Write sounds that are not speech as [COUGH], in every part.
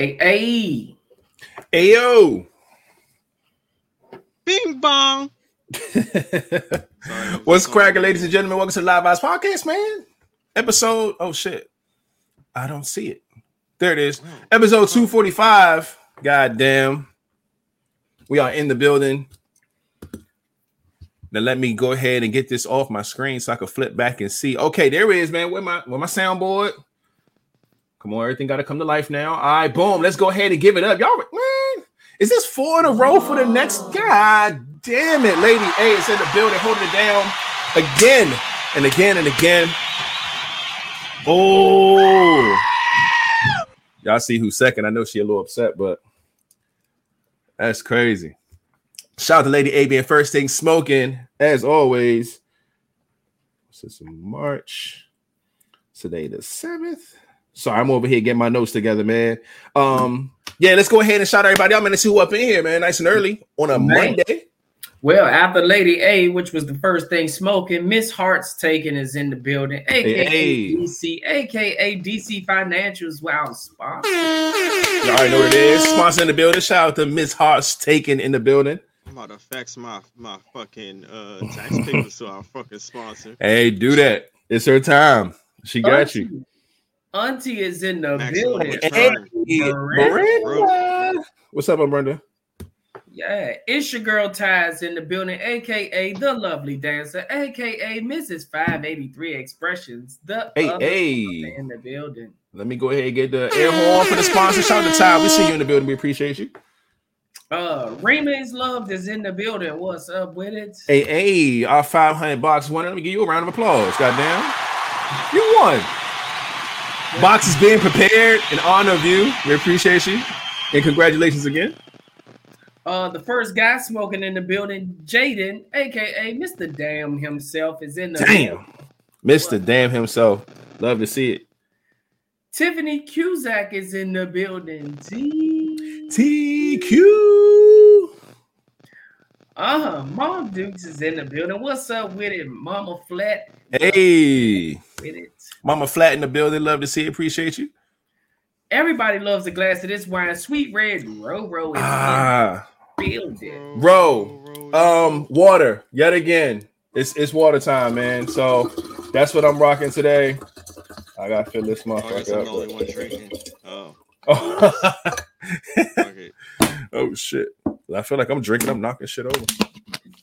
Hey, hey. Ayo. Bing bong. [LAUGHS] What's cracking, ladies and gentlemen? Welcome to the Live Vibes Podcast, man. Episode, oh shit. I don't see it. There it is. Episode 245. God damn. We are in the building. Now let me go ahead and get this off my screen so I can flip back and see. Okay, there it is, man. Where my where my soundboard? Come on, everything got to come to life now. All right, boom. Let's go ahead and give it up, y'all. Man, is this four in a row for the next? God damn it, Lady A is in the building, holding it down again and again and again. Oh, y'all see who's second? I know she a little upset, but that's crazy. Shout out to Lady A being first thing smoking, as always. This is March. Today the 7th. Sorry, I'm over here getting my notes together, man. Um, yeah, let's go ahead and shout everybody. I'm gonna see who up in here, man. Nice and early on a Man. Monday. Well, after Lady A, which was the first thing smoking, Miss Heart's taken is in the building, aka Hey. DC, aka DC Financials. Wow, sponsor. Y'all already know what it is. Sponsor in the building. Shout out to Miss Hearts taken in the building. I'm about to fax my my fucking uh tax papers to our fucking sponsor. Hey, do that. It's her time. She got you. Auntie is in the building. return. Hey, Miranda. What's up, my Brenda? Yeah, it's your girl Ties in the building, aka the lovely dancer, aka Mrs. 583 Expressions, the Hey, other hey. in the building. Let me go ahead and get the air horn for the sponsor. Shout out to Ty. We see you in the building. We appreciate you. Uh Remains Loved is in the building. What's up with it? Hey, hey, our 500 box winner. Let me give you a round of applause. Goddamn. You won. Box is being prepared in honor of you. We appreciate you. And congratulations again. Uh the first guy smoking in the building, Jaden, aka Mr. Damn himself, is in the. Damn. Mr. Damn himself. Love to see it. Tiffany Cusack is in the building. T. TQ. Uh-huh. Mom Dukes is in the building. What's up with it, Mama Flat? Hey. With it. Mama Flat in the building. Love to see it. Appreciate you. Everybody loves a glass of this wine. Sweet Red Roro is Ah. in the building. Bro, Um, water yet again. It's it's water time, man. So that's what I'm rocking today. I gotta fill this Oh, I guess I'm the only one motherfucker drinking. Oh, [LAUGHS] [LAUGHS] [LAUGHS] up. Oh shit! I feel like I'm drinking. I'm knocking shit over.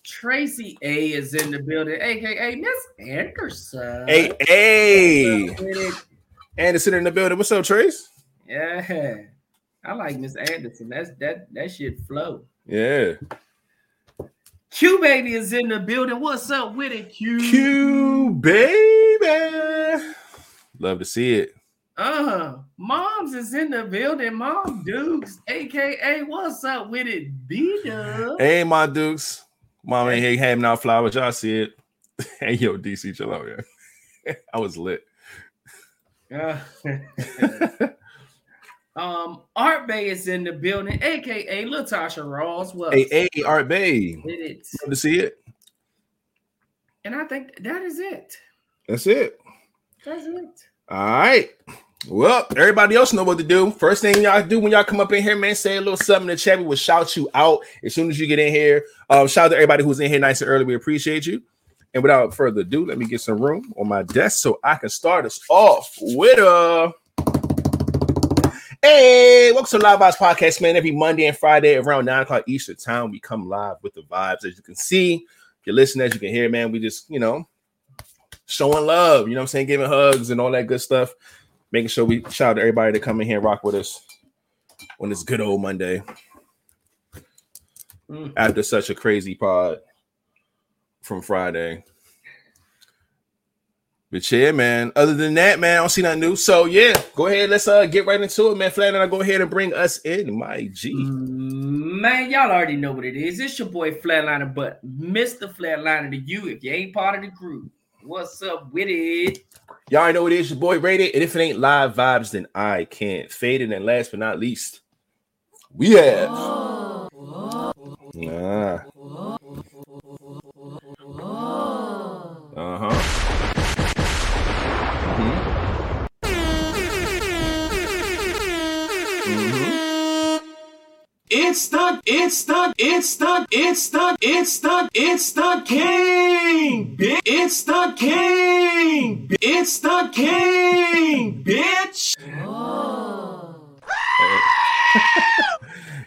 Tracy A is in the building, aka Miss Anderson. Hey, hey, What's up with it? Anderson in the building. What's up, Trace? Yeah. I like Miss Anderson. That's that that shit flow. Yeah. Q baby is in the building. What's up with it, Q? Q baby. Love to see it. Uh, moms is in the building. Mom Dukes, aka what's up with it, B Dub. Hey, my dukes. Mom ain't here handing out flowers. Y'all see it. [LAUGHS] hey, yo, DC, chill out, yeah. [LAUGHS] I was lit. Uh, [LAUGHS] um, Art Bay is in the building, aka Latasha Ross. What Hey, hey, Art Bay. with it? Love to see it. And I think that is it. That's it. That's it. All right. Well, everybody else know what to do. First thing y'all do when y'all come up in here, man, say a little something in the chat. We will shout you out as soon as you get in here. Um, shout out to everybody who's in here nice and early. We appreciate you. And without further ado, let me get some room on my desk so I can start us off with a. Hey, welcome to Live Vibes Podcast, man. Every Monday and Friday around 9 o'clock Eastern time, we come live with the vibes. As you can see, if you're listening, as you can hear, man, we just, you know, showing love, you know I'm saying? Giving hugs and all that good stuff. Making sure we shout out to everybody to come in here and rock with us on this good old Monday Mm. after such a crazy pod from Friday. But yeah, man. Other than that, man, I don't see nothing new. So yeah, go ahead. Let's uh get right into it, man. Flat and I go ahead and bring us in, my G. Man, y'all already know what it is. It's your boy Flatliner, but Mr. Flatliner to you if you ain't part of the crew. What's up with it? Y'all already know what it is. Your boy rated. And if it ain't live vibes, then I can't fade it. And last but not least, we have. Ah. Uh It's the, it's the, it's the, it's the, it's the, it's the king. Bi- It's the king. It's the king, bitch. [LAUGHS]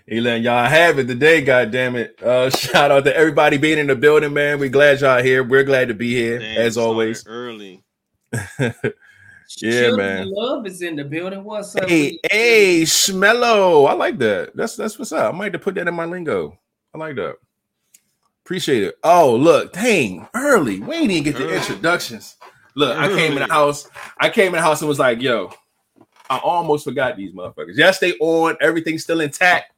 He letting y'all have it today, God damn it! Uh, [LAUGHS] shout out to everybody being in the building, man. We glad y'all here. We're glad to be here, Damn, as always. Early. [LAUGHS] Yeah, Children man. Love is in the building. What's up? Hey, hey, Schmello. I like that. That's that's what's up. I might have to put that in my lingo. I like that. Appreciate it. Oh, look, dang, early. We ain't even get the Early. introductions. Look, I came in the house. I came in the house and was like, yo, I almost forgot these motherfuckers. Yes, they on. Everything's still intact.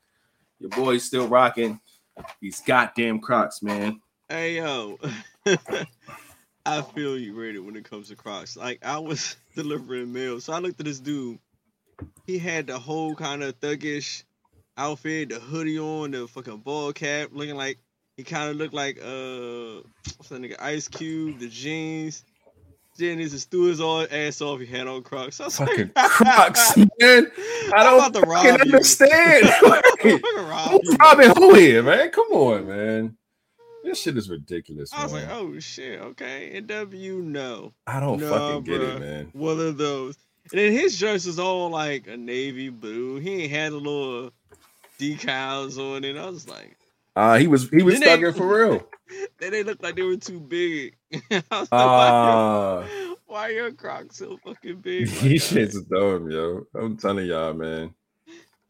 Your boy's still rocking these goddamn Crocs, man. Hey yo, [LAUGHS] I feel you, Rated, when it comes to Crocs. Like I was [LAUGHS] delivering mail, so I looked at this dude. He had the whole kind of thuggish outfit, the hoodie on, the fucking ball cap, looking like he kind of looked like uh, what's that nigga, Ice Cube, the jeans. Then he just threw his all ass off. He had on Crocs. I was Fucking [LAUGHS] like, Crocs, man. I don't about to rob fucking understand. [LAUGHS] I'm fucking rob Who's robbing who here, man? Come on, man. This shit is ridiculous, I was man. like, oh shit, okay. NW, no. I don't Nah, fucking get bruh. it, man. One of those. And then his dress was all like a navy blue. He ain't had a little decals on it. I was like, Uh he was he was Then they- for real. [LAUGHS] they they looked like they were too big. [LAUGHS] I was like, Uh why, your, why your Crocs so fucking big? [LAUGHS] these shits is dumb, yo. I'm telling y'all, man.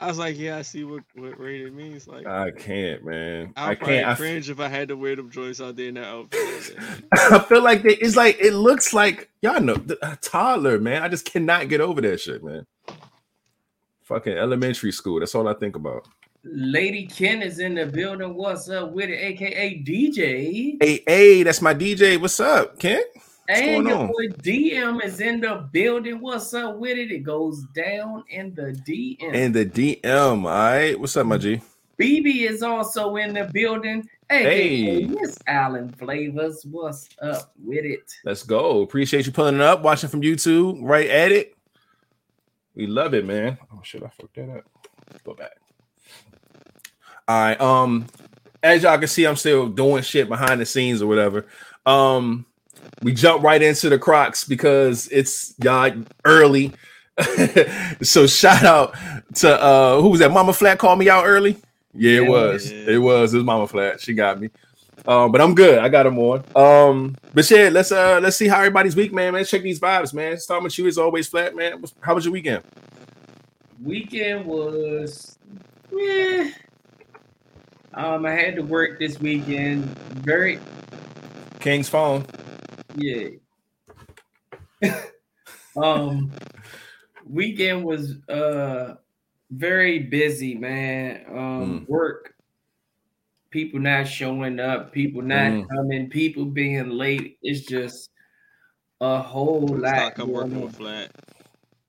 I was like, yeah, I see what what rated means. Like, I can't, man. I'll I can't. I, f- cringe if I had to wear them joints out there in that outfit. [LAUGHS] I feel like they, it's like it looks like y'all know the, a toddler, man. I just cannot get over that shit, man. Fucking elementary school. That's all I think about. Lady Ken is in the building. What's up with it? AKA DJ. Hey, hey, that's my DJ. What's up, Ken? And your boy DM is in the building. What's up with it? It goes down in the DM. And the DM. All right. What's up, my G? BB is also in the building. AKA Hey. Miss Allen Flavors. What's up with it? Let's go. Appreciate you pulling it up, watching from YouTube, right at it. We love it, man. Oh shit, I fucked that up. Go back. All right. Um, as y'all can see, I'm still doing shit behind the scenes or whatever. Um, we jump right into the Crocs because it's y'all early. [LAUGHS] so shout out to uh who was that? Mama Flat called me out early. Yeah, it Yeah. was. Yeah. It was. It was Mama Flat. She got me. Um, but I'm good. I got them on. Um, but yeah, let's uh let's see how everybody's week, man. Man, check these vibes, man. Starting with you is always flat, man. How was your weekend? Weekend was yeah. Um, I had to work this weekend. Very King's phone. Yeah. [LAUGHS] um weekend was uh very busy, man. Um work, people not showing up, people not Mm. coming, people being late. It's just a whole lot. Start come going working on. with flat.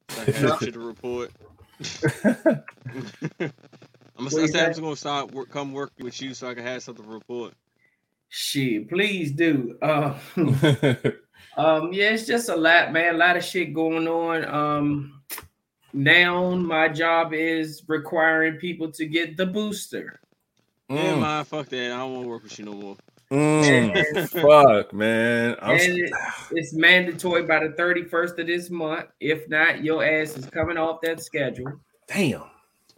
[LAUGHS] I have shit to report. [LAUGHS] I'm gonna you say I'm just gonna start work, come work with you so I can have something to report. Shit, please do. Uh, [LAUGHS] Um, yeah, it's just a lot, man. A lot of shit going on. Um, now my job is requiring people to get the booster. Yeah, Mm, man, fuck that. I don't want to work with you no more. mm, [LAUGHS] [LAUGHS] fuck, man. I'm it, it's mandatory by the 31st of this month. If not, your ass is coming off that schedule. damn.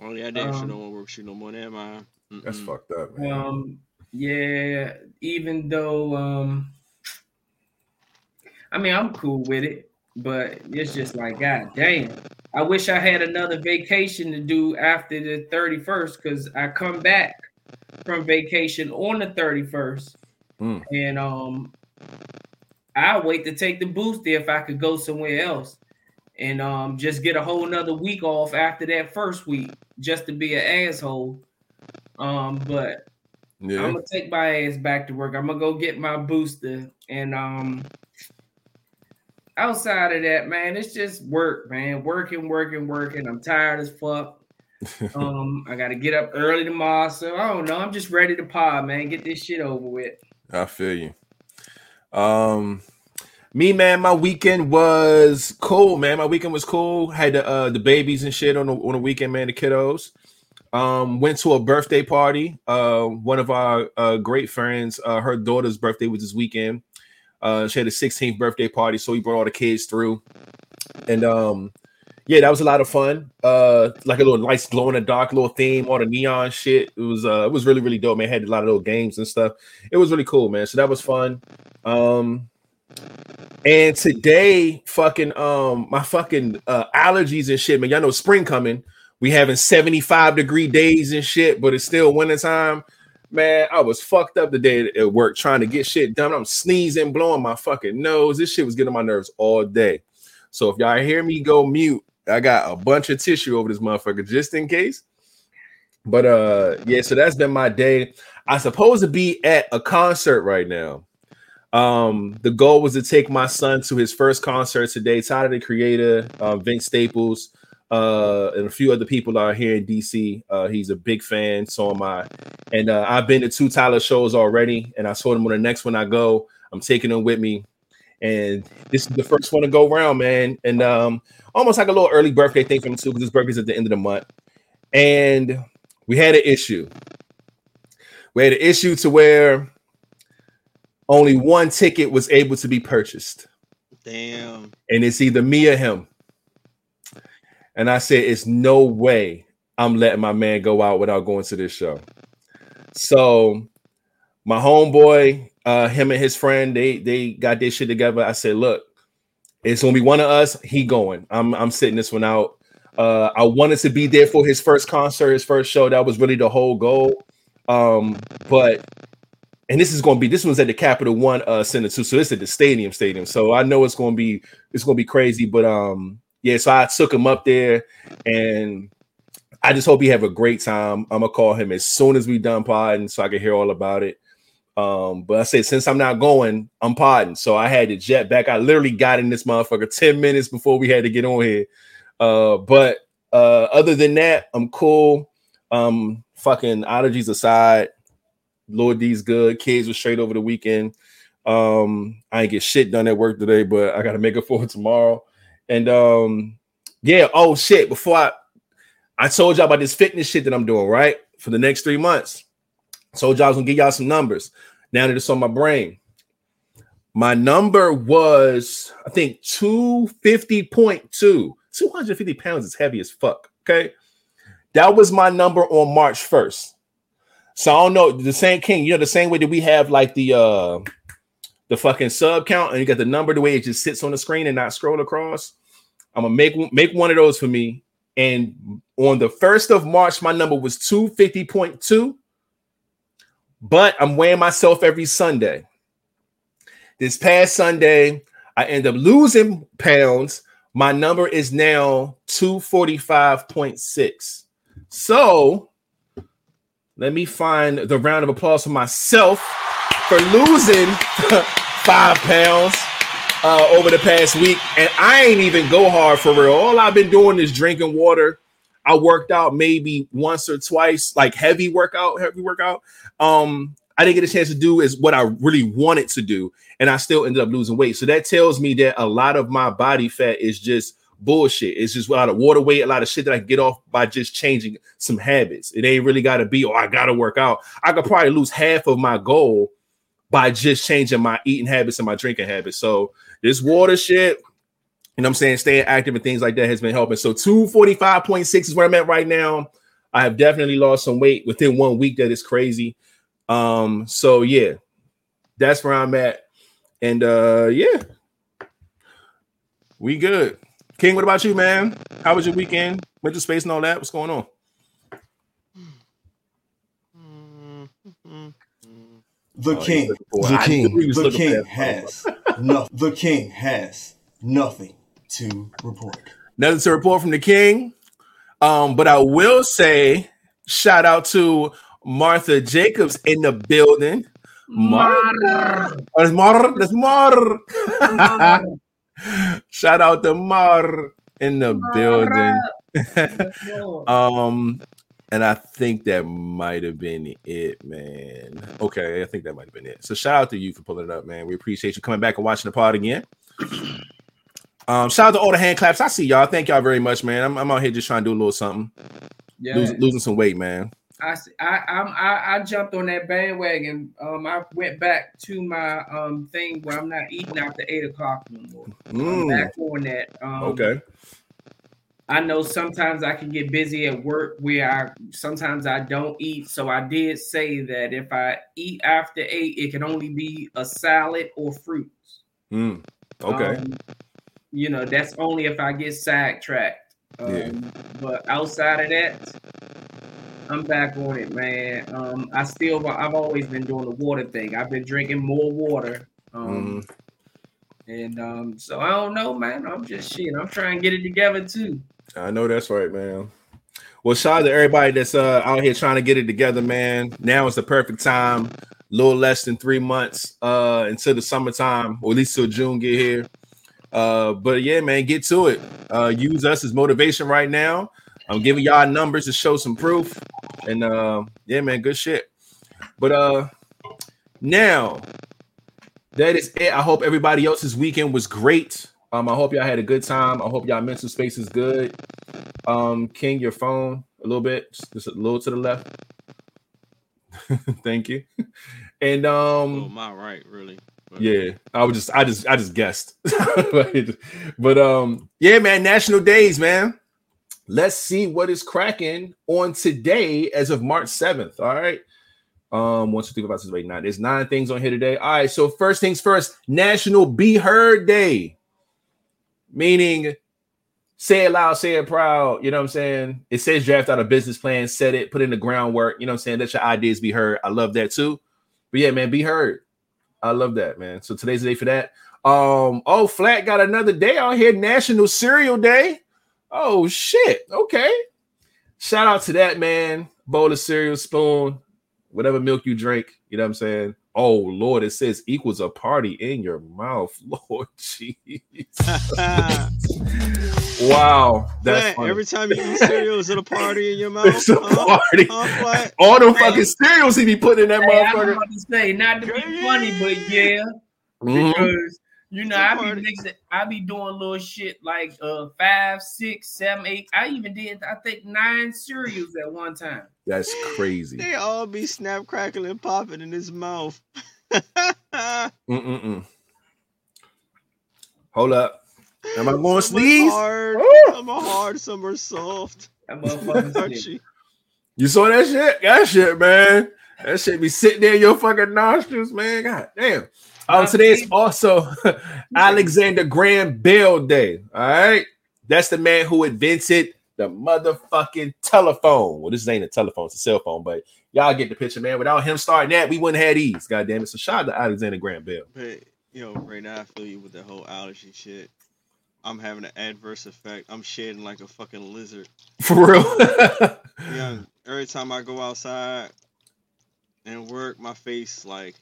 Oh yeah, I damn sure Um, don't want to work with you no more. Never mind. That's Mm-mm. fucked up, man. Um, yeah, even though um I mean I'm cool with it, but it's just like god damn. I wish I had another vacation to do after the 31st because I come back from vacation on the 31st. Mm. And um I'll wait to take the booster if I could go somewhere else and um just get a whole nother week off after that first week just to be an asshole. Um, but yeah. I'm gonna take my ass back to work. I'm gonna go get my booster, and um, outside of that, man, it's just work, man. Working, working, working. I'm tired as fuck. [LAUGHS] Um, I gotta get up early tomorrow, so I don't know. I'm just ready to pod, man. Get this shit over with. I feel you. Um, me, man, my weekend was cool, man. My weekend was cool. Had the uh the babies and shit on the on the weekend, man. The kiddos. Um, went to a birthday party. Uh, one of our uh, great friends, uh, her daughter's birthday was this weekend. Uh, she had a 16th birthday party, so we brought all the kids through, and um, yeah, that was a lot of fun. Uh, like a little nice glow in the dark little theme, all the neon shit. It was uh, it was really really dope. Man, had a lot of little games and stuff. It was really cool, man. So that was fun. Um, and today, fucking um, my fucking allergies and shit, man. Y'all know spring coming. We having 75 degree days and shit, but it's still winter time. Man, I was fucked up the day at work trying to get shit done. I'm sneezing, blowing my fucking nose. This shit was getting on my nerves all day. So if y'all hear me go mute, I got a bunch of tissue over this motherfucker just in case. But uh yeah, so that's been my day. I supposed to be at a concert right now. Um, the goal was to take my son to his first concert today. Tyler the Creator, uh, Vince Staples, uh, and a few other people are here in DC. Uh, he's a big fan, so am I. And uh, I've been to two Tyler shows already, and I told him on the next one I go, I'm taking him with me. And this is the first one to go around, man. And um, almost like a little early birthday thing for him too, because his birthday's at the end of the month. And we had an issue. We had an issue to where only one ticket was able to be purchased. Damn. And it's either me or him. And I said, it's no way I'm letting my man go out without going to this show. So my homeboy, uh, him and his friend, they they got this shit together. I said, look, it's gonna be one of us. He going. I'm I'm sitting this one out. Uh, I wanted to be there for his first concert, his first show. That was really the whole goal. Um, but and this is going to be this one's at the Capital One uh Center too, so is at the Stadium Stadium. So I know it's going to be it's going to be crazy, but um, yeah. So I took him up there, and I just hope he have a great time. I'm gonna call him as soon as we done podding, so I can hear all about it. Um, but I said since I'm not going, I'm podding. So I had to jet back. I literally got in this motherfucker 10 minutes before we had to get on here. Uh, but uh, other than that, I'm cool. Um, fucking allergies aside, Lord D's good. Kids were straight over the weekend. Um, I ain't get shit done at work today, but I gotta make it for tomorrow. And um, yeah, oh shit, before I I told y'all about this fitness shit that I'm doing, right? For the next three months. Told y'all I was gonna give y'all some numbers. Now that it's on my brain. My number was, I think, 250.2. 250 pounds is heavy as fuck. Okay. That was my number on March 1st. So I don't know the same king, you know, the same way that we have like the uh the fucking sub count and you got the number the way it just sits on the screen and not scroll across. I'm gonna make make one of those for me. And on the first of March, my number was 250.2 but I'm weighing myself every Sunday. This past Sunday, I end up losing pounds. My number is now 245.6. So let me find the round of applause for myself for losing [LAUGHS] five pounds uh, over the past week. And I ain't even go hard for real. All I've been doing is drinking water. I worked out maybe once or twice, like heavy workout, heavy workout. Um, I didn't get a chance to do is what I really wanted to do, and I still ended up losing weight. So that tells me that a lot of my body fat is just bullshit. It's just a lot of water weight, a lot of shit that I get off by just changing some habits. It ain't really got to be, oh, I got to work out. I could probably lose half of my goal by just changing my eating habits and my drinking habits. So this water shit, you know I'm saying, staying active and things like that has been helping. So 245.6 is where I'm at right now. I have definitely lost some weight within one week. That is crazy. Um, so yeah, that's where I'm at. And uh yeah, we good. King, what about you, man? How was your weekend? Went to space and all that. What's going on? The oh, king, the king, the king has no, the king has nothing to report. Nothing to report from the king. Um, but I will say, shout out to Martha Jacobs in the building. Mar. That's Mar. That's Mar. [LAUGHS] Shout out to Mar in the Mar. building. [LAUGHS] um, and I think that might have been it, man. Okay, I think that might have been it. So shout out to you for pulling it up, man. We appreciate you coming back and watching the pod again. [CLEARS THROAT] Um, shout out to all the hand claps. I see y'all. Thank y'all very much, man. I'm, I'm out here just trying to do a little something. yeah. losing, losing some weight, man. I I I I jumped on that bandwagon. Um, I went back to my um thing where I'm not eating after eight o'clock no more. Mm. I'm back on that. Um, okay. I know sometimes I can get busy at work where I sometimes I don't eat. So I did say that if I eat after eight, it can only be a salad or fruits. Mm. Okay. Um, you know, that's only if I get sidetracked. Um, yeah. But outside of that, I'm back on it, man. Um, I still, I've always been doing the water thing. I've been drinking more water. Um, mm. And um, so I don't know, man. I'm just shit. I'm trying to get it together too. I know that's right, man. Well, shout out to everybody that's uh, out here trying to get it together, man. Now is the perfect time. A little less than three months uh, until the summertime, or at least till June get here. Uh, but yeah, man, get to it. Uh, use us as motivation right now. I'm giving y'all numbers to show some proof. And uh, yeah, man, good shit. But uh, now that is it. I hope everybody else's weekend was great. Um, I hope y'all had a good time. I hope y'all mental space is good. Um, King, your phone a little bit, just a little to the left. [LAUGHS] Thank you. And um, oh, my right, really. But, yeah, I was just, I just, I just guessed. [LAUGHS] but, but um, yeah, man, national days, man. Let's see what is cracking on today as of March 7th. All right. Um, once you think about this right now, there's nine things on here today. All right, so first things first, National Be Heard Day meaning say it loud, say it proud. You know what I'm saying? It says draft out a business plan, set it, put in the groundwork. You know what I'm saying? Let your ideas be heard. I love that too. But yeah, man, be heard. I love that, man. So today's the day for that. Um, oh, Flat got another day out here, National Cereal Day. Oh shit. Okay. Shout out to that man. Bowl of cereal, spoon, whatever milk you drink. You know what I'm saying? Oh Lord, it says equals a party in your mouth. [LAUGHS] Lord [LAUGHS] jeez. wow. That's every time you eat cereal, is it a party in your mouth? [LAUGHS] It's a huh? party. Huh? All them fucking cereals he be putting in that hey, motherfucker. I'm about to say, not to be funny, but yeah. Mm-hmm. Because you know, I be mixing, I be doing little shit like uh five, six, seven, eight. I even did I think nine cereals at one time. That's crazy. They all be snap crackling popping in his mouth. [LAUGHS] Mm-mm-mm. Hold up. Am I going some sneeze? Hard, some are hard, some are soft. [LAUGHS] you saw that shit? That shit, man. That shit be sitting there in your fucking nostrils, man. God damn. Um, today is also [LAUGHS] Alexander Graham Bell Day. All right. That's the man who invented the motherfucking telephone. Well, this ain't a telephone, it's a cell phone, but y'all get the picture, man. Without him starting that, we wouldn't have these. God damn it. So shout out to Alexander Graham Bell. But you know, right now I feel you with the whole allergy shit. I'm having an adverse effect. I'm shedding like a fucking lizard. [LAUGHS] For real. yeah. Every time I go outside and work, my face like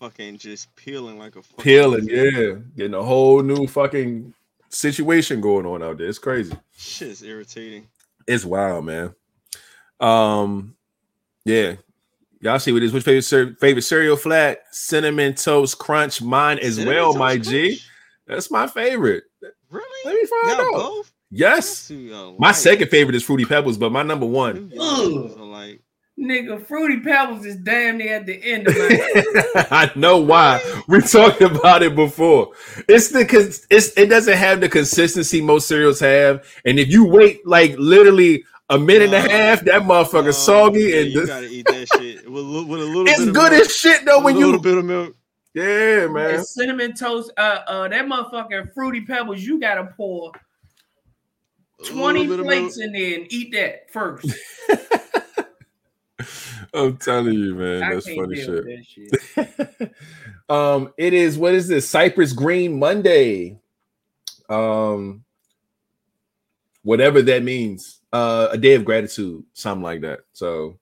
fucking just peeling like a peeling, yeah, getting a whole new fucking situation going on out there. It's crazy. Shit's irritating. It's wild, man. Um, yeah, y'all see what is which favorite favorite cereal flat cinnamon toast crunch mine as cinnamon well, my crunch? G. That's my favorite. Really? Let me find out. Both? Yes. My second favorite is Fruity Pebbles, but my number one. Like Nigga, Fruity Pebbles is damn near at the end of my [LAUGHS] I know why. We talked about it before. It's the it's it doesn't have the consistency most cereals have. And if you wait like literally a minute uh, and a half, that motherfucker uh, soggy yeah, and you gotta eat that shit with, with a little [LAUGHS] It's good as shit though when you a little bit of milk. Yeah, man. And cinnamon toast, uh uh that motherfucking fruity pebbles, you gotta pour 20 plates in there and eat that first. [LAUGHS] I'm telling you, man, that's funny shit. That [LAUGHS] shit. um, it is what is this? Cyprus Green Monday. Um, whatever that means. Uh, a day of gratitude, something like that. So,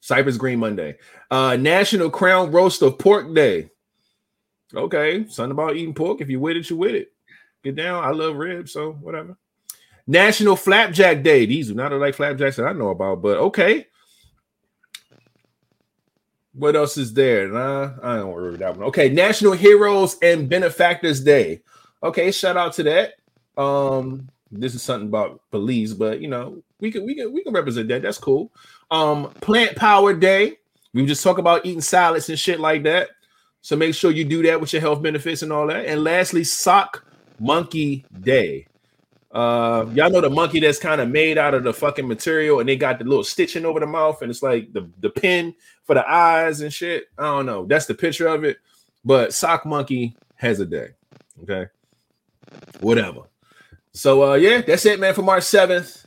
Cyprus Green Monday. Uh, National Crown Roast of Pork Day. Okay, something about eating pork. If you with it, you with it. Get down. I love ribs, so whatever. National Flapjack Day. These are not like flapjacks that I know about, but okay. What else is there? Nah, I don't remember that one. Okay, National Heroes and Benefactors Day. Okay, shout out to that. Um, this is something about police, but you know, we can we can we can represent that. That's cool. Um, plant power day. We just talk about eating salads and shit like that. So make sure you do that with your health benefits and all that. And lastly, sock monkey day. Uh, y'all know the monkey that's kind of made out of the fucking material, and they got the little stitching over the mouth, and it's like the the pin for the eyes and shit. I don't know. That's the picture of it. But sock monkey has a day. Okay, whatever. So uh, yeah, that's it, man. For March seventh,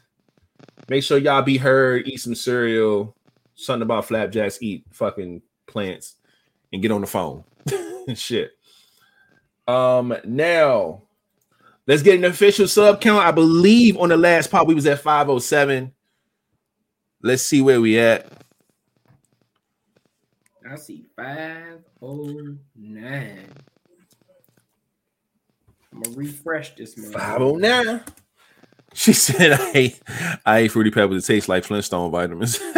make sure y'all be heard. Eat some cereal. Something about flapjacks. Eat fucking plants and get on the phone. [LAUGHS] shit. Um, now Let's get an official sub count. I believe on the last pop we was at 507. Let's see where we at. I see 509. I'm gonna refresh this man. 509. She said I ate I ate fruity pebbles. It tastes like Flintstone vitamins. [LAUGHS]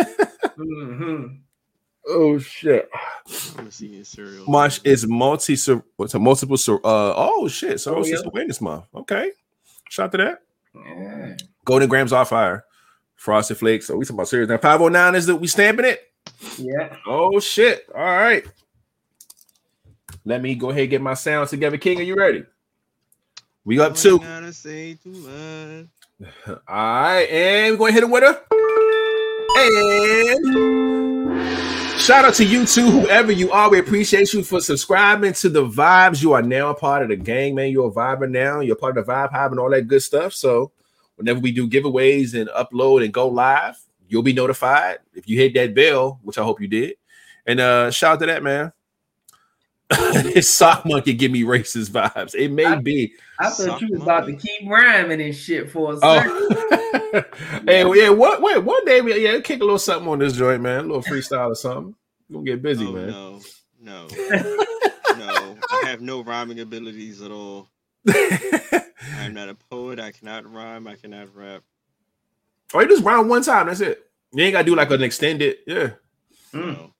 mm-hmm. Oh shit. I'm seeing cereal. March is multi what's a multiple uh oh shit. So oh, yeah. awareness month. Okay. Shout to that. Yeah. Golden Grahams off fire. Frosted flakes. So we talking about cereal. Now 509 is that we stamping it? Yeah. Oh shit. All right. Let me go ahead and get my sounds together. King, are you ready? We up two. [LAUGHS] All right, and we're gonna hit it with her. And Shout out to you too, whoever you are. We appreciate you for subscribing to the vibes. You are now a part of the gang, man. You're a viber now. You're part of the vibe hive and all that good stuff. So whenever we do giveaways and upload and go live, you'll be notified if you hit that bell, which I hope you did. And uh shout out to that, man. [LAUGHS] this sock monkey give me racist vibes. It may I, be. I thought sock you was about to keep rhyming and shit for a oh. second. Oh. [LAUGHS] [LAUGHS] hey, yeah, what wait, one day we yeah, kick a little something on this joint, man. A little freestyle or something. We're gonna get busy, oh, man. No, no, [LAUGHS] no. I have no rhyming abilities at all. [LAUGHS] I'm not a poet. I cannot rhyme. I cannot rap. Oh, you just rhyme one time. That's it. You ain't gotta do like an extended. Yeah. Mm.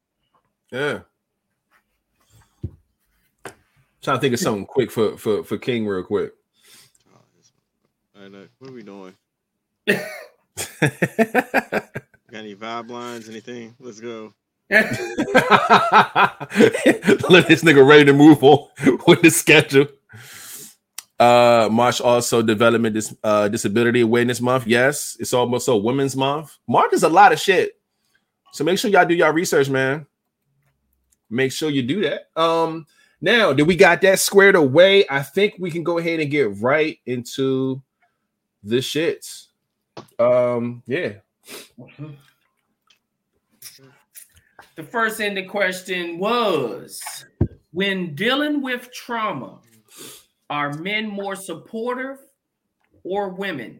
Yeah. Trying to think of something quick for for for King real quick. Oh, what are we doing? [LAUGHS] Got any vibe lines? Anything? Let's go. [LAUGHS] Let this nigga ready to move on [LAUGHS] with the schedule. Uh, March also Development Dis- uh, Disability Awareness Month. Yes, it's almost so Women's Month. March is a lot of shit. So make sure y'all do y'all research, man. Make sure you do that. Um, now that we got that squared away, I think we can go ahead and get right into the shits. Um, yeah. The first in the question was when dealing with trauma, are men more supportive or women?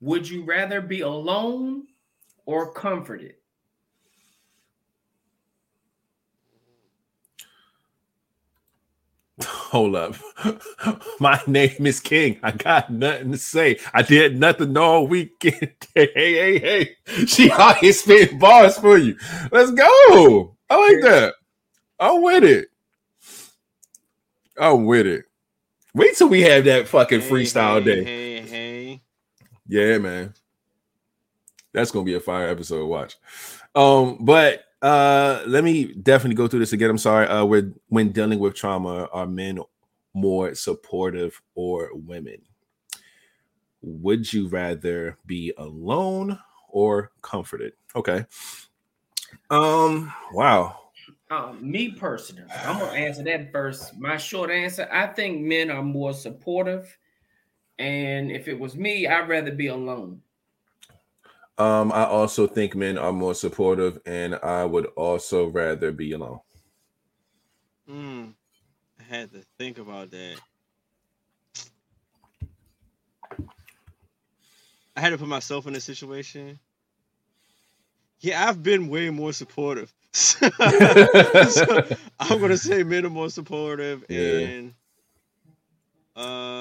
Would you rather be alone or comforted? Hold up. [LAUGHS] My name is King. I got nothing to say. I did nothing all weekend. [LAUGHS] hey, hey, hey. She always spit bars for you. Let's go. I like that. I'm with it. I'm with it. Wait till we have that fucking hey, freestyle hey, day. Hey, hey. Yeah, man. That's gonna be a fire episode. Watch. Um, but uh, let me definitely go through this again. I'm sorry. Uh, we're when dealing with trauma, are men more supportive or women? Would you rather be alone or comforted? Okay. Um. Wow. Um, me personally, I'm gonna answer that first. My short answer: I think men are more supportive, and if it was me, I'd rather be alone. Um, I also think men are more supportive, and I would also rather be alone. Hmm. I had to think about that. I had to put myself in a situation. Yeah, I've been way more supportive. [LAUGHS] so [LAUGHS] I'm gonna say men are more supportive, yeah. and uh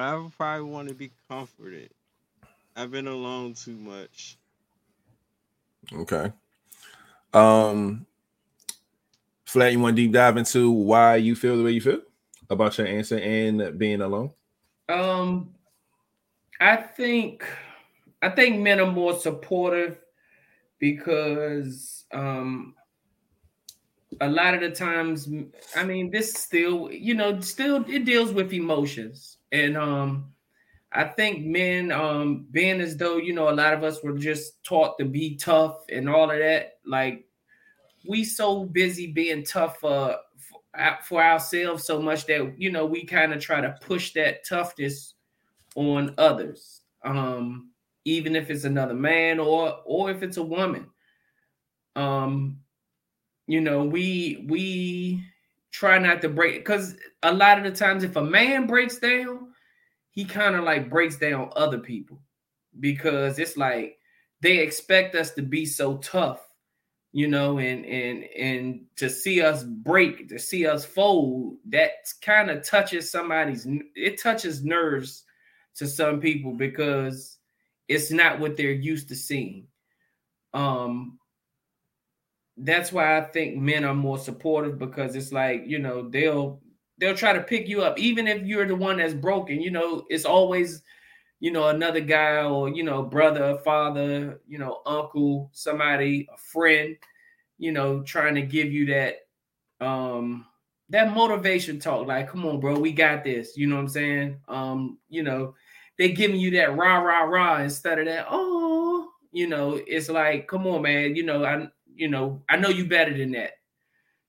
I would probably want to be comforted. I've been alone too much. Okay. Um Flat, you want to deep dive into why you feel the way you feel? about your answer and being alone? Um, I think I think men are more supportive because um a lot of the times i mean this still you know still it deals with emotions and um i think men um being as though you know a lot of us were just taught to be tough and all of that like we so busy being tough uh, for, ourselves so much that you know we kind of try to push that toughness on others um even if it's another man or or if it's a woman. Um you know we we try not to break because a lot of the times if a man breaks down he kind of like breaks down other people. Because it's like they expect us to be so tough you know and and and to see us break to see us fold that kind of touches somebody's it touches nerves to some people because it's not what they're used to seeing. Um that's why I think men are more supportive because it's like, you know, they'll they'll try to pick you up even if you're the one that's broken, you know, it's always you know another guy or you know brother, father, you know, uncle, somebody, a friend, you know, trying to give you that um that motivation talk like come on bro we got this you know what i'm saying? Um you know they giving you that rah rah rah instead of that oh you know it's like come on man you know i you know, I know you better than that.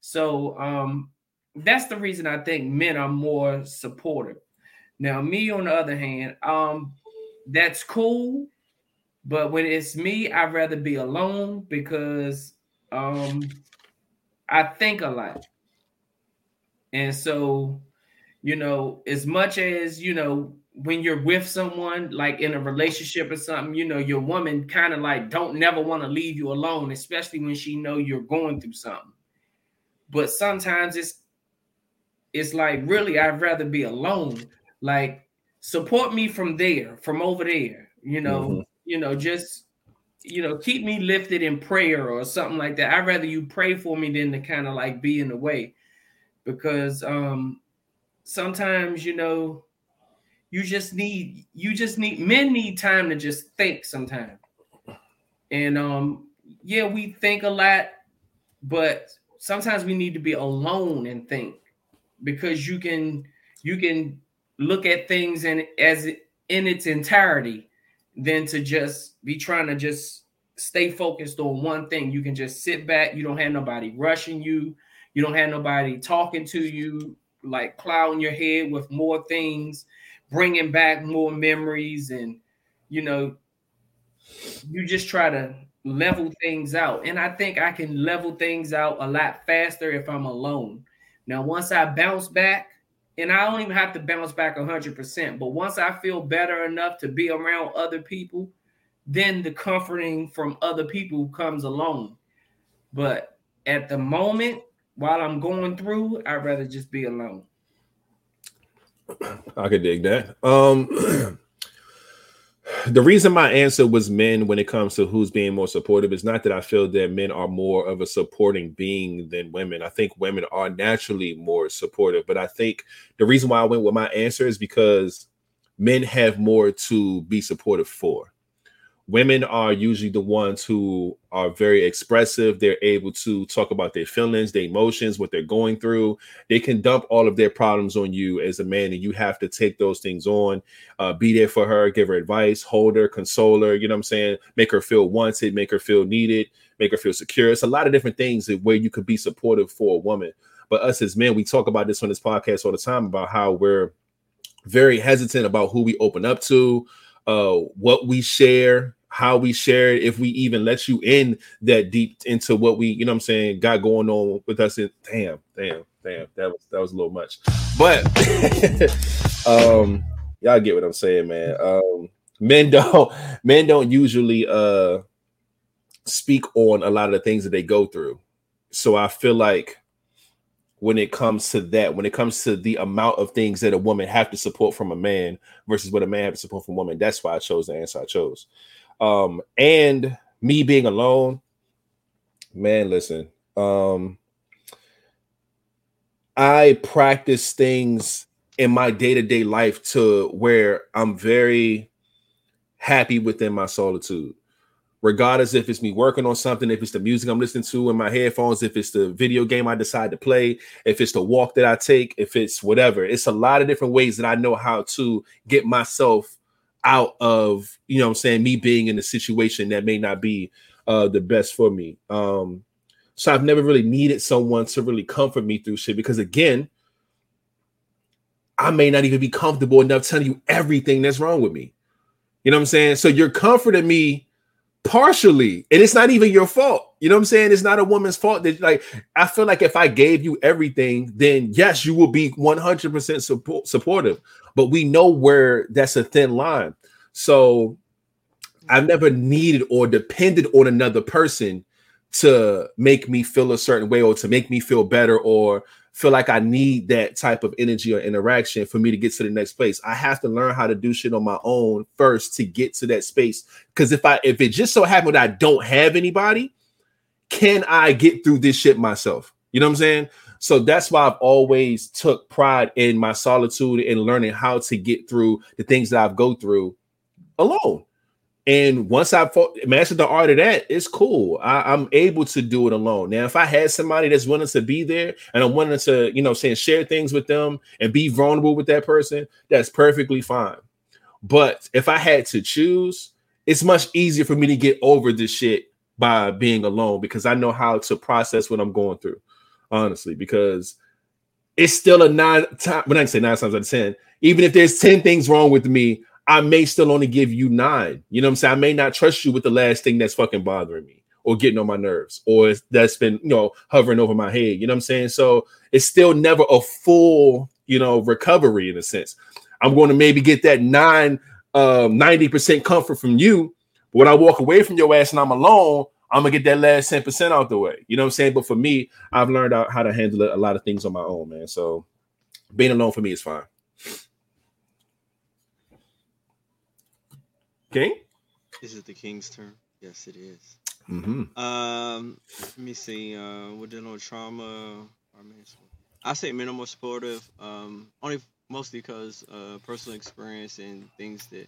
So um that's the reason I think men are more supportive. Now, me on the other hand, um, that's cool, but when it's me, I'd rather be alone because um I think a lot. And so, you know, as much as you know, when you're with someone like in a relationship or something you know your woman kind of like don't never want to leave you alone especially when she know you're going through something. But sometimes it's it's like really i'd rather be alone. Like support me from there from over there you know mm-hmm. you know just you know keep me lifted in prayer or something like that. I'd rather you pray for me than to kind of like be in the way. Because um sometimes you know you just need you just need men need time to just think sometimes. And um yeah, we think a lot, but sometimes we need to be alone and think because you can you can look at things and as in its entirety than to just be trying to just stay focused on one thing. You can just sit back, you don't have nobody rushing you, you don't have nobody talking to you, like clouding your head with more things bringing back more memories and you know you just try to level things out. And i think i can level things out a lot faster if i'm alone. Now once i bounce back and i don't even have to bounce back 100% but once i feel better enough to be around other people then the comforting from other people comes along. But at the moment while i'm going through i'd rather just be alone I could dig that. Um, [CLEARS THROAT] the reason my answer was men when it comes to who's being more supportive is not that I feel that men are more of a supporting being than women. I think women are naturally more supportive, but I think the reason why I went with my answer is because men have more to be supportive for women are usually the ones who are very expressive. They're able to talk about their feelings their emotions what they're going through. They can dump all of their problems on you as a man and you have to take those things on. Uh, be there for her give her advice hold her console her you know what i'm saying? Make her feel wanted make her feel needed make her feel secure. It's a lot of different things where you could be supportive for a woman. But us as men we talk about this on this podcast all the time about how we're very hesitant about who we open up to uh, what we share how we share it, if we even let you in that deep into what we, you know I'm saying, got going on with us. In, damn, damn, damn. That was that was a little much. But [LAUGHS] um y'all get what I'm saying, man. Um men don't [LAUGHS] men don't usually uh speak on a lot of the things that they go through. So I feel like when it comes to that, when it comes to the amount of things that a woman have to support from a man versus what a man have to support from a woman, that's why I chose the answer I chose. Um, and me being alone, man, listen, um, I practice things in my day-to-day life to where I'm very happy within my solitude regardless if it's me working on something, if it's the music I'm listening to in my headphones, if it's the video game I decide to play, if it's the walk that I take, if it's whatever. It's a lot of different ways that I know how to get myself out of, you know I'm saying, me being in a situation that may not be uh the best for me. Um so I've never really needed someone to really comfort me through shit because again, I may not even be comfortable enough telling you everything that's wrong with me. You know what I'm saying? So you're comforting me partially and it's not even your fault. You know what i'm saying? It's not a woman's fault that like i feel like if i gave you everything then yes you will be 100% support, supportive but we know where that's a thin line. So i've never needed or depended on another person to make me feel a certain way or to make me feel better or feel like I need that type of energy or interaction for me to get to the next place. I have to learn how to do shit on my own first to get to that space. Because if I if it just so happened that I don't have anybody, can I get through this shit myself? You know what I'm saying? So that's why I've always took pride in my solitude and learning how to get through the things that I've go through alone. And once I mastered the art of that, it's cool. I, am able to do it alone. Now, if I had somebody that's willing to be there and I'm willing to, you know, saying share things with them and be vulnerable with that person, that's perfectly fine. But if I had to choose, it's much easier for me to get over this shit by being alone because I know how to process what I'm going through, honestly, because it's still a nine time, when I say nine times out of 10, even if there's 10 things wrong with me, I may still only give you nine. You know what I'm saying? I may not trust you with the last thing that's fucking bothering me or getting on my nerves or that's been, you know, hovering over my head. You know what I'm saying? So it's still never a full, you know, recovery in a sense. I'm going to maybe get that nine, um, 90% comfort from you. But when I walk away from your ass and I'm alone, I'm gonna get that last 10% out the way. You know what I'm saying? But for me, I've learned out how to handle a lot of things on my own, man. So being alone for me is fine. King? Is it the king's turn? Yes, it is. Mm-hmm. Um, let me see. Uh, we're dealing with trauma. I say minimal supportive. Um, only mostly because uh, personal experience and things that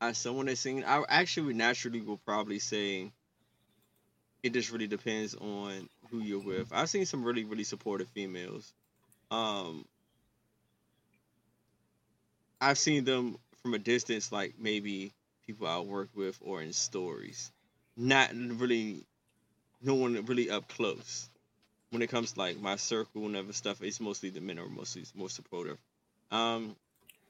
as someone that's seen. I actually would naturally will probably say it just really depends on who you're with. I've seen some really really supportive females. Um, I've seen them from a distance, like maybe people I work with or in stories. Not really no one really up close. When it comes to like my circle and other stuff, it's mostly the men are mostly more supportive. Um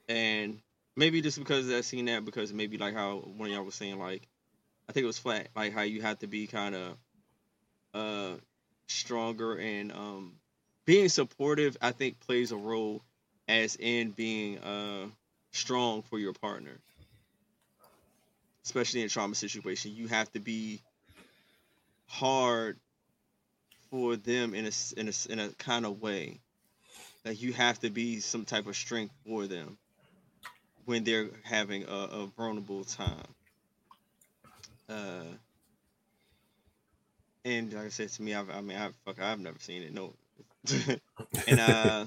and maybe just because I've seen that because maybe like how one of y'all was saying like I think it was flat, like how you have to be kind of uh stronger and um being supportive I think plays a role as in being uh strong for your partner especially in a trauma situation, you have to be hard for them in a in a in a kind of way. Like you have to be some type of strength for them when they're having a, a vulnerable time. Uh, and like I said to me, I've, I mean, I fuck, I've never seen it. No, [LAUGHS] and uh,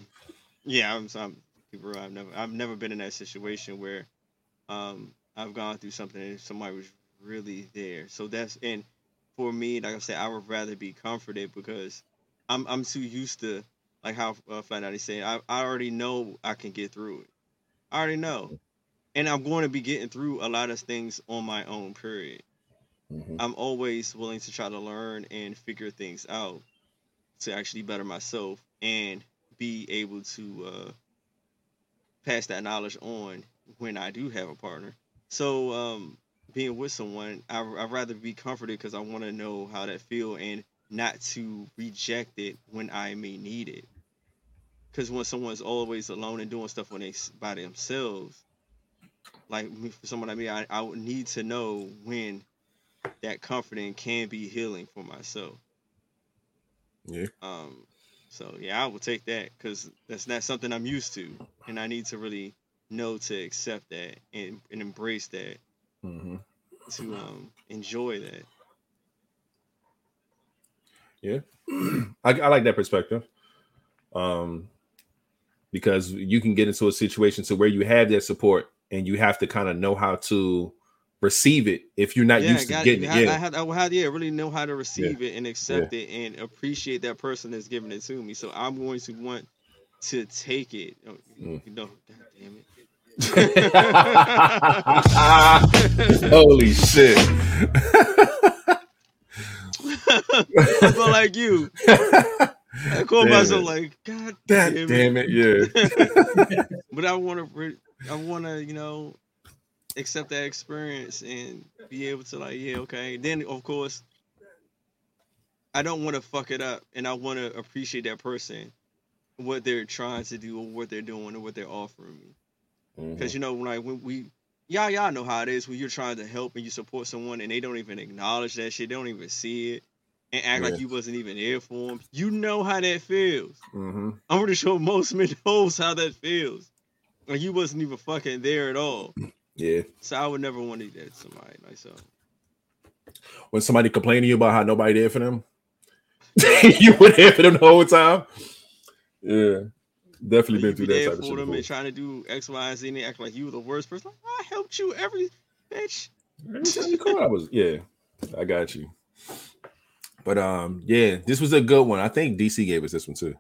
yeah, I'm, I'm people. I've never, I've never been in that situation where, um, I've gone through something and somebody was really there. So that's and for me, like I said, I would rather be comforted because I'm I'm too used to like how uh, Flat Out is saying. I I already know I can get through it. I already know, and I'm going to be getting through a lot of things on my own. Period. Mm-hmm. I'm always willing to try to learn and figure things out to actually better myself and be able to uh, pass that knowledge on when I do have a partner. So, um, being with someone, I, I'd rather be comforted because I want to know how that feel and not to reject it when I may need it. Because when someone's always alone and doing stuff when they by themselves, like for someone like me, I, I would need to know when that comforting can be healing for myself. Yeah. Um. So yeah, I will take that because that's not something I'm used to, and I need to really know to accept that and, and embrace that mm-hmm. to um enjoy that yeah [CLEARS THROAT] I, I like that perspective Um, because you can get into a situation to where you have that support and you have to kind of know how to receive it if you're not yeah, used to getting it. yeah. I had, I had, yeah, really know how to receive yeah. it and accept yeah. it and appreciate that person that's giving it to me. So I'm going to want to take it. Oh, mm. You know, damn it. [LAUGHS] Holy shit. [LAUGHS] I feel like you. I call damn myself it. like, God damn, damn it, yeah. [LAUGHS] but I want to, I want to, you know, accept that experience and be able to like, yeah, okay. Then of course, I don't want to fuck it up, and I want to appreciate that person, what they're trying to do, or what they're doing, or what they're offering me. Because mm-hmm. you know, like when we, yeah, y'all know how it is when you're trying to help and you support someone, and they don't even acknowledge that shit, they don't even see it, and act yeah. like you wasn't even there for them. You know how that feels. Mm-hmm. I'm pretty sure most men [LAUGHS] knows how that feels. Like you wasn't even fucking there at all. Yeah. So I would never want to do that to somebody myself. When somebody complain to you about how nobody there for them, [LAUGHS] you were there for them the whole time. Yeah, definitely been through that type of shit. Them and trying to do X, Y, and Z, and they act like you were the worst person. I helped you every bitch. I was yeah, I got you. But um, yeah, this was a good one. I think DC gave us this one too.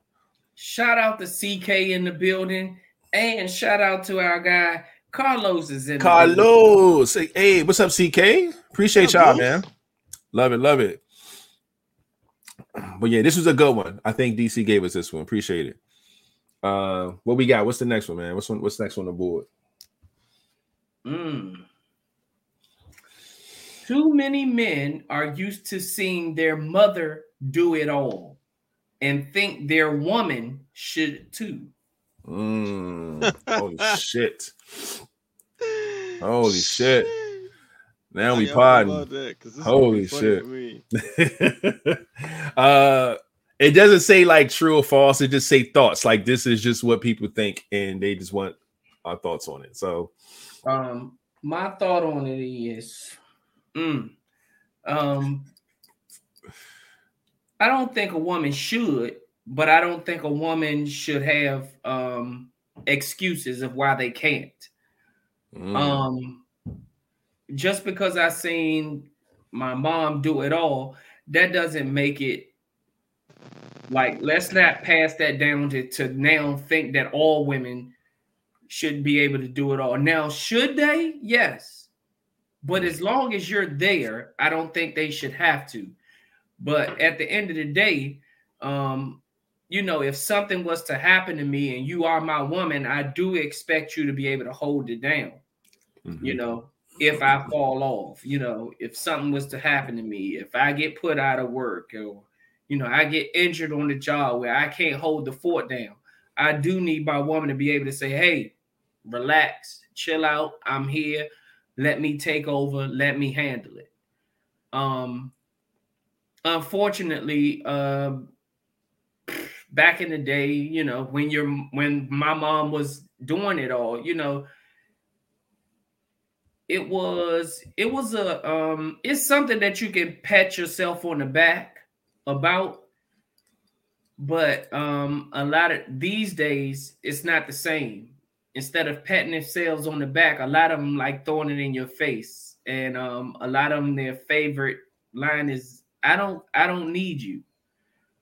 Shout out to CK in the building, and shout out to our guy Carlos is in. Carlos, hey, what's up, CK? Appreciate y'all, man. Love it, love it. But yeah, this was a good one. I think DC gave us this one. Appreciate it. Uh, what we got? What's the next one, man? What's one? What's next on the board? Mm. Too many men are used to seeing their mother do it all, and think their woman should too. Mm. [LAUGHS] Holy shit! Holy shit! Now we potting. Holy shit! [LAUGHS] uh, it doesn't say like true or false. It just say thoughts. Like this is just what people think, and they just want our thoughts on it. So, um, my thought on it is, mm, um, I don't think a woman should, but I don't think a woman should have um excuses of why they can't. Mm. Um, just because I seen my mom do it all, that doesn't make it like let's not pass that down to, to now think that all women should be able to do it all. Now, should they? Yes. But as long as you're there, I don't think they should have to. But at the end of the day, um, you know, if something was to happen to me and you are my woman, I do expect you to be able to hold it down. Mm-hmm. You know, if I fall off, you know, if something was to happen to me, if I get put out of work or, you know, I get injured on the job where I can't hold the fort down, I do need my woman to be able to say, hey, relax, chill out, I'm here, let me take over, let me handle it. Um, unfortunately, uh, back in the day, you know, when you're when my mom was doing it all, you know, it was it was a um it's something that you can pat yourself on the back about but um a lot of these days it's not the same instead of patting themselves on the back a lot of them like throwing it in your face and um a lot of them their favorite line is i don't i don't need you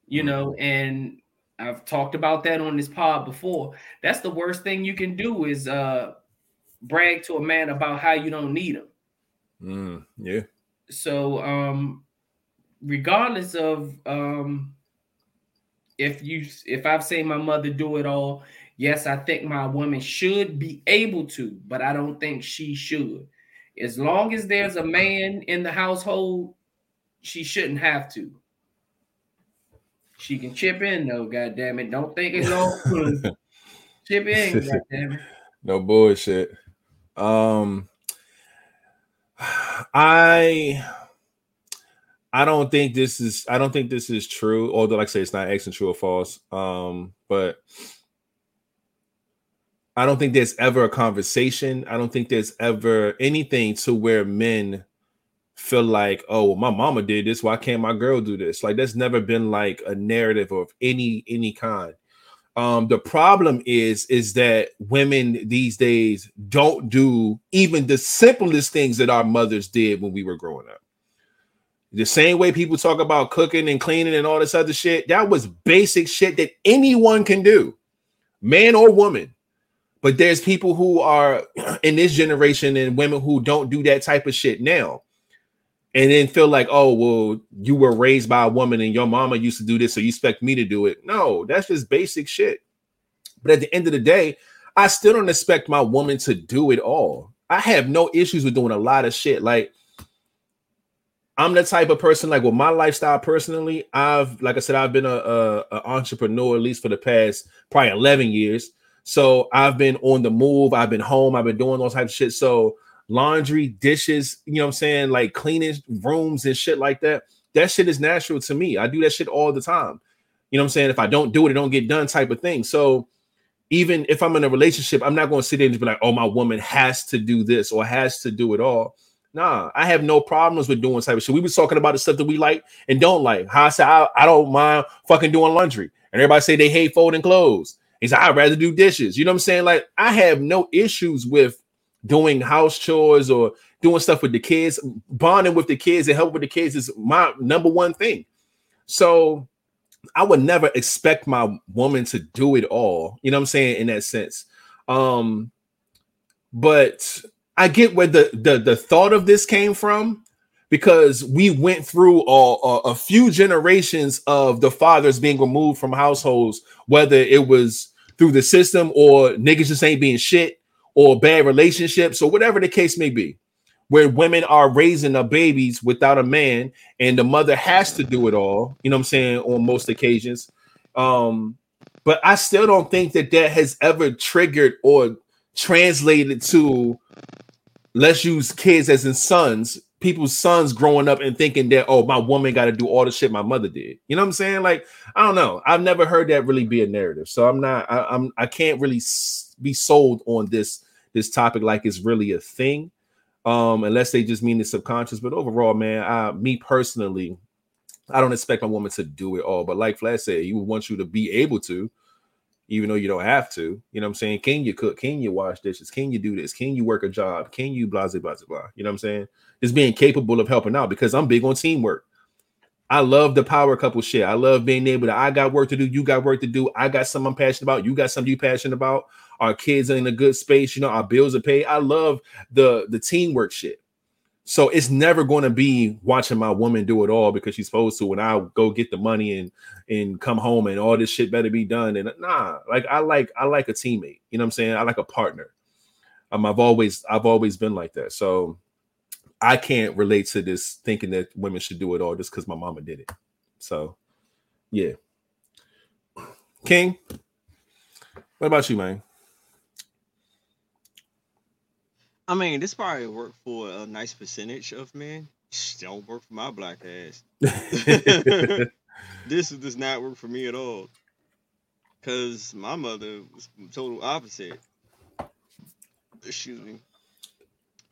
you know and I've talked about that on this pod before. That's the worst thing you can do is uh brag to a man about how you don't need him. Mm, yeah. So um regardless of um if you if I've seen my mother do it all, yes, I think my woman should be able to, but I don't think she should. As long as there's a man in the household, she shouldn't have to. She can chip in though, god damn it. Don't think it's all [LAUGHS] chip in, [LAUGHS] god damn it. No bullshit. Um [SIGHS] I I don't think this is I don't think this is true, although like I say it's not and true or false. Um, but I don't think there's ever a conversation. I don't think there's ever anything to where men feel like, oh, well, my mama did this. Why can't my girl do this? Like, that's never been like a narrative of any any kind. Um, the problem is is that women these days don't do even the simplest things that our mothers did when we were growing up. The same way people talk about cooking and cleaning and all this other shit, that was basic shit that anyone can do, man or woman. But there's people who are [CLEARS THROAT] in this generation and women who don't do that type of shit now. And then feel like, oh, well, you were raised by a woman and your mama used to do this, so you expect me to do it. No, that's just basic shit. But at the end of the day, I still don't expect my woman to do it all. I have no issues with doing a lot of shit. Like, I'm the type of person like with my lifestyle personally. I've like I said, I've been a, a, a, entrepreneur at least for the past probably 11 years. So I've been on the move. I've been home. I've been doing all types of shit. So laundry, dishes, you know what I'm saying, like cleaning rooms and shit like that. That shit is natural to me. I do that shit all the time. You know what I'm saying? If I don't do it, it don't get done type of thing. So even if I'm in a relationship, I'm not going to sit there and be like, oh, my woman has to do this or has to do it all. Nah, I have no problems with doing type of shit. We was talking about the stuff that we like and don't like. How I said I, I don't mind fucking doing laundry, and everybody say they hate folding clothes. He said I'd rather do dishes. You know what I'm saying? Like I have no issues with doing house chores or doing stuff with the kids, bonding with the kids and help with the kids is my number one thing. So I would never expect my woman to do it all. You know what I'm saying? In that sense. Um, but I get where the the the thought of this came from because we went through a, a, a, few generations of the fathers being removed from households, whether it was through the system or niggas just ain't being shit or bad relationships or whatever the case may be, where women are raising their babies without a man and the mother has to do it all, you know what I'm saying, on most occasions. Um, but I still don't think that that has ever triggered or translated to let's use kids as in sons, people's sons growing up and thinking that, oh, my woman got to do all the shit my mother did. You know what I'm saying? Like, I don't know. I've never heard that really be a narrative. So I'm not, I, I'm, I can't really be sold on this, this topic like it's really a thing. Um, unless they just mean the subconscious. But overall, man, I, me personally, I don't expect my woman to do it all. But like Flash said, he would want you to be able to even though you don't have to. You know what I'm saying? Can you cook? Can you wash dishes? Can you do this? Can you work a job? Can you blah blah blah blah? You know what I'm saying? Just being capable of helping out because I'm big on teamwork. I love the power couple shit. I love being able to. I got work to do. You got work to do. I got something I'm passionate about. You got something you passionate about. Our kids are in a good space. You know, our bills are paid. I love the the teamwork shit. So it's never going to be watching my woman do it all because she's supposed to. When I go get the money and and come home and all this shit better be done. And nah, like I like I like a teammate. You know what I'm saying? I like a partner. Um, I've always I've always been like that. So I can't relate to this thinking that women should do it all just because my mama did it. So yeah. King, what about you, man? I mean, this probably work for a nice percentage of men. Don't work for my black ass. [LAUGHS] this does not work for me at all. Cause my mother was total opposite. Excuse me.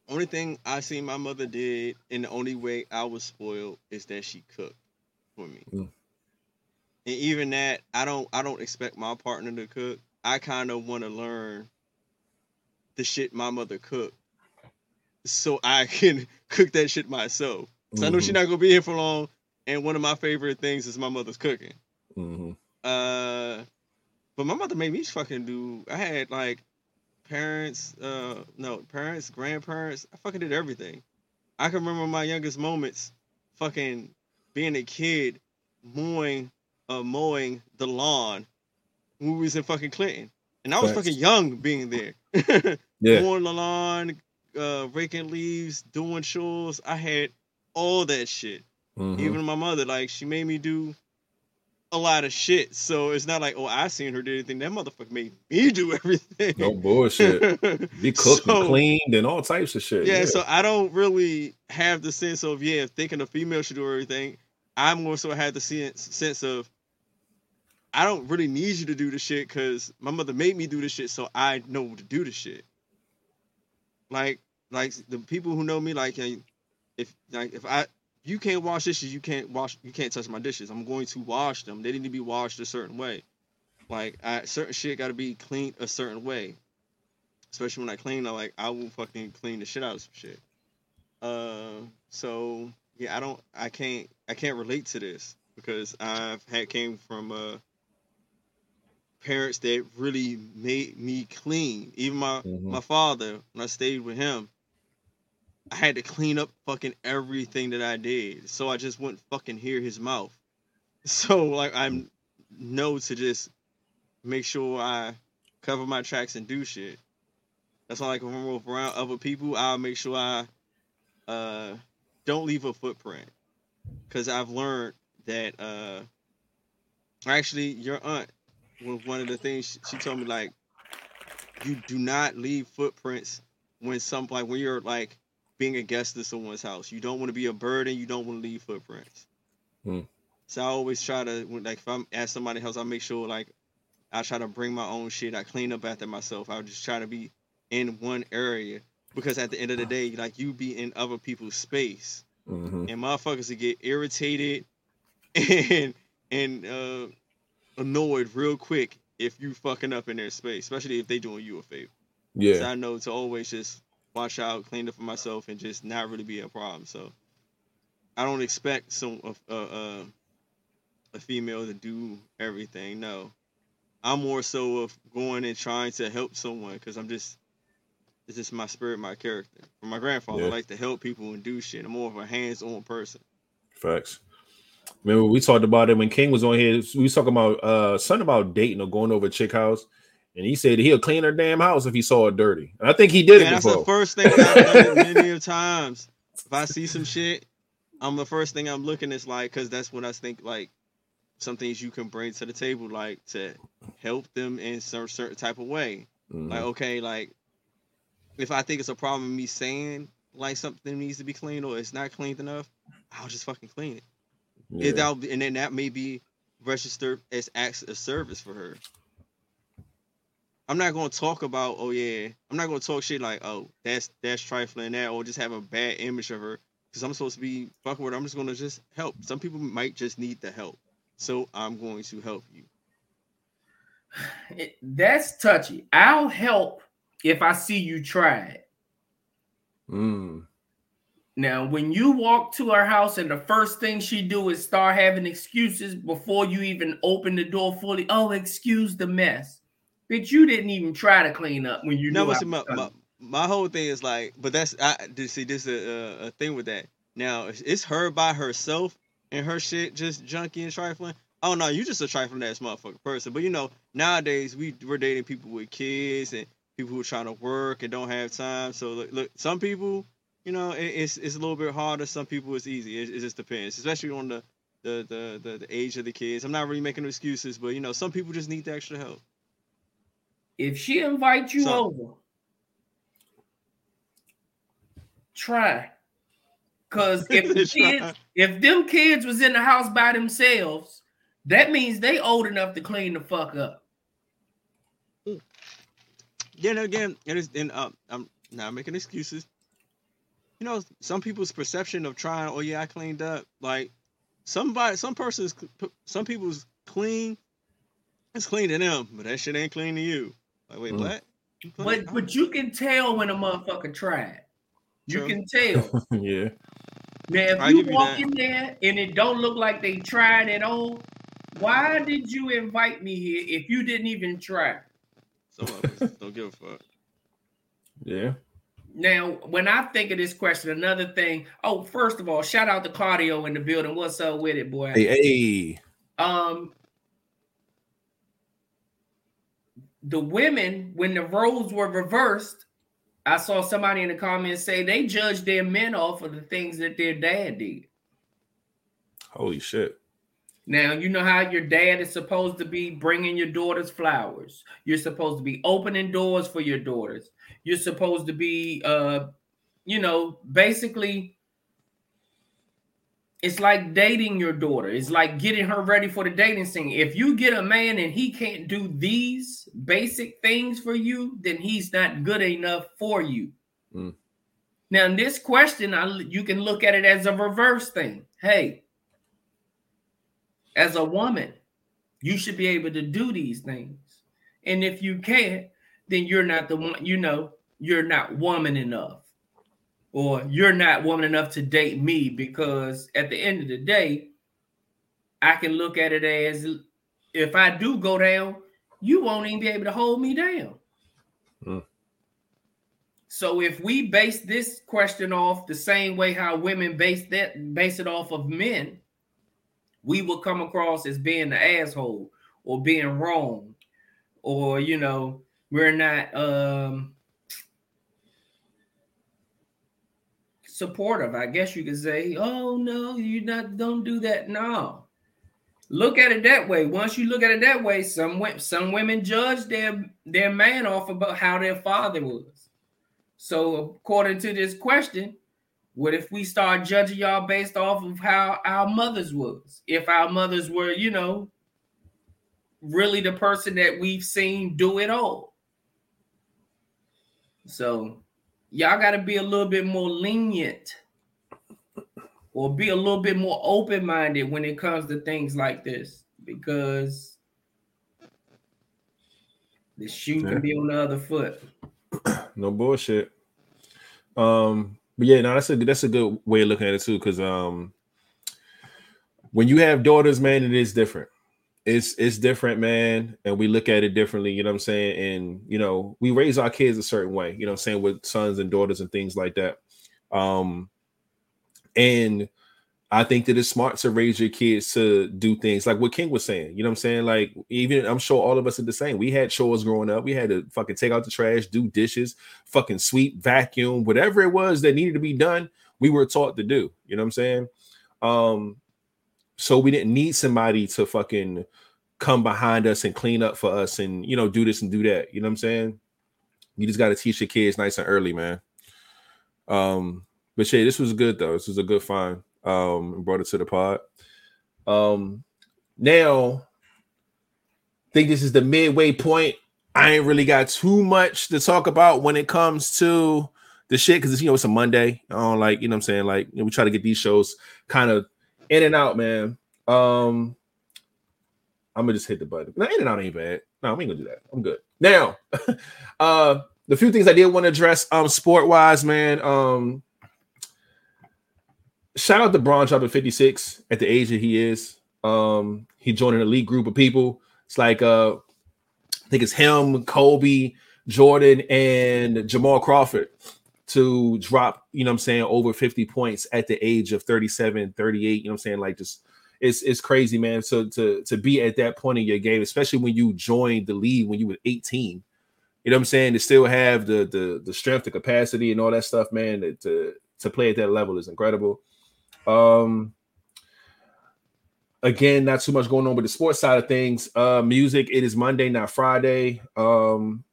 Only thing I seen my mother did, and the only way I was spoiled is that she cooked for me. Mm. And even that, I don't I don't expect my partner to cook. I kind of want to learn the shit my mother cooked so I [LAUGHS] can cook that shit myself. So mm-hmm. I know she's mm-hmm. not gonna be here for long. And one of my favorite things is my mother's cooking. Mm-hmm. Uh, but my mother made me fucking do. I had like parents, uh, no parents, grandparents. I fucking did everything. I can remember my youngest moments, fucking being a kid, mowing, uh, mowing the lawn when we was in fucking Clinton, and I was Thanks. fucking young being there. [LAUGHS] yeah. Mowing the lawn, uh, raking leaves, doing chores. I had all that shit. Mm-hmm. Even my mother, like, she made me do a lot of shit. So it's not like, oh, I seen her do anything. That motherfucker made me do [LAUGHS] everything. No bullshit. Be [LAUGHS] cooked so, and cleaned and all types of shit. Yeah, yeah, so I don't really have the sense of, yeah, thinking a female should do everything. I more so had the sense sense of I don't really need you to do the shit because my mother made me do the shit, so I know to do the shit. Like like the people who know me, like if like if I you can't wash dishes, you can't wash you can't touch my dishes. I'm going to wash them. They need to be washed a certain way. Like I certain shit got to be cleaned a certain way. Especially when I clean, I like I will fucking clean the shit out of some shit. Uh, so yeah, I don't, I can't, I can't relate to this because I've had came from uh parents that really made me clean. Even my Mhm. my father, when I stayed with him, I had to clean up fucking everything that I did, so I just wouldn't fucking hear his mouth. [LAUGHS] So like I'm know to just make sure I cover my tracks and do shit. That's why like if I'm around other people, I'll make sure I uh don't leave a footprint. Cause I've learned that uh actually your aunt was one of the things she, she told me like you do not leave footprints when some like when you're like being a guest at someone's house. You don't want to be a burden, you don't want to leave footprints. Hmm. So I always try to when like if I'm at somebody's house, I make sure like I try to bring my own shit. I clean up after myself. I just try to be in one area because at the end of the day, like you be in other people's space Mhm. and motherfuckers to get irritated [LAUGHS] and and uh, annoyed real quick if you fucking up in their space, especially if they doing you a favor. So Yeah. I know to always just watch out, clean up for myself, and just not really be a problem. So I don't expect some uh, uh, a female to do everything. No, I'm more so of going and trying to help someone because I'm just it's just my spirit, my character. For my grandfather, I like to help people and do shit. I'm more of a hands-on person. Facts. Remember we talked about it when King was on here. We was talking about uh something about dating or going over chick house, and he said he'll clean her damn house if he saw it dirty. And I think he did Yeah, it that's before. the first thing I've done [LAUGHS] many of times. If I see some shit, I'm the first thing I'm looking is like, cause that's what I think like some things you can bring to the table, like to help them in some certain type of way. Mhm. Like, okay, like if I think it's a problem me saying like something needs to be cleaned or it's not cleaned enough, I'll just fucking clean it. Yeah. It- and then that may be registered as acts of service for her. I'm not gonna talk about, oh yeah, I'm not gonna talk shit like, oh, that's that's trifling that, or just have a bad image of her because I'm supposed to be fucking with her. I'm just gonna just help. Some people might just need the help, so I'm going to help you. It- that's touchy. I'll help if I see you try it. Mm. Now, when you walk to her house and the first thing she do is start having excuses before you even open the door fully. Oh, excuse the mess. Bitch, you didn't even try to clean up when you No, knew my, my, my whole thing is like, but that's I see this a, a, a thing with that. Now it's- her by herself and her shit just junky and trifling. Oh no, you just a trifling ass motherfucking person. But you know, nowadays we we're dating people with kids and people who are trying to work and don't have time. So look, look some people, you know, it, it's it's a little bit harder. Some people it's easy. It, it just depends, especially on the the, the the the age of the kids. I'm not really making excuses, but you know, some people just need the extra help. If she invites you So- over, try. Cause if [LAUGHS] the kids, if them kids was in the house by themselves, that means they old enough to clean the fuck up. Yeah, and again, and, it's, and um, I'm not making excuses. You know, some people's perception of trying, oh yeah, I cleaned up. Like somebody, some person's, some people's clean. It's clean to them, but that shit ain't clean to you. Like, wait, Mm. what? But but you can tell when a motherfucker tried. You True. can tell. [LAUGHS] yeah. Now, if I you give you walk that. in there and it don't look like they tried at all, why did you invite me here if you didn't even try? Some of us [LAUGHS] don't give a fuck. Yeah. Now, when I think of this question, another thing. Oh, first of all, shout out to Cardio in the building. What's up with it, boy? Hey, hey. Um, the women, when the roles were reversed, I saw somebody in the comments say they judged their men off of the things that their dad did. Holy shit. Now, you know how your dad is supposed to be bringing your daughters flowers. You're supposed to be opening doors for your daughters. You're supposed to be, uh, you know, basically, it's like dating your daughter. It's like getting her ready for the dating scene. If you get a man and he can't do these basic things for you, then he's not good enough for you. Mm. Now, in this question, I, you can look at it as a reverse thing. Hey, as a woman, You should be able to do these things. And if you can't, then you're not the one, you know, you're not woman enough. Or you're not woman enough to date me because at the end of the day, I can look at it as if I do go down, you won't even be able to hold me down. Mm. So if we base this question off the same way how women base that base it off of men, we will come across as being the asshole or being wrong, or you know, we're not um supportive. I guess you could say, oh no, you not don't do that. No. Look at it that way. Once you look at it that way, some some women judge their their man off about how their father was. So, according to this question, what if we start judging y'all based off of how our mothers was? If our mothers were, you know, really the person that we've seen do it all. So, y'all got to be a little bit more lenient or be a little bit more open-minded when it comes to things like this because the shoe yeah. can be on the other foot. [CLEARS THROAT] no bullshit. Um, but yeah, no, that's a that's a good way of looking at it too, because um, when you have daughters, man, it is different. It's it's different, man, and we look at it differently. You know what I'm saying? And you know, we raise our kids a certain way. You know, I'm saying with sons and daughters and things like that. Um, and I think that it's smart to raise your kids to do things like what King was saying. You know what I'm saying? Like, even I'm sure all of us are the same. We had chores growing up. We had to fucking take out the trash, do dishes, fucking sweep, vacuum, whatever it was that needed to be done, we were taught to do. You know what I'm saying? Um, so we didn't need somebody to fucking come behind us and clean up for us and you know do this and do that. You know what I'm saying? You just got to teach your kids nice and early, man. Um, but Shay, this was good though. This was a good find um, brought it to the pod. Um, now, think this is the midway point. I ain't really got too much to talk about when it comes to the shit because you know it's a Monday. Don't like, you know what I'm saying? Like, you know, we try to get these shows kind of in and out, man. Um, I'm gonna just hit the button. No, in and out ain't bad. No, we ain't gonna do that. I'm good. Now, [LAUGHS] uh, the few things I did want to address, um, sport wise, man. Um, shout out to Bron dropping 56 at the age that he is. Um, he joined an elite group of people. It's like uh I think it's him, Kobe, Jordan, and Jamal Crawford to drop, you know I'm saying, over 50 points at the age of 37, 38. You know I'm saying? Like just it's it's crazy, man. So to to be at that point in your game, especially when you joined the league when you were 18. You know what I'm saying? To still have the the the strength, the capacity, and all that stuff, man. To to play at that level is incredible. Um, again, not too much going on with the sports side of things. Uh, music, it is Monday, not Friday. Um,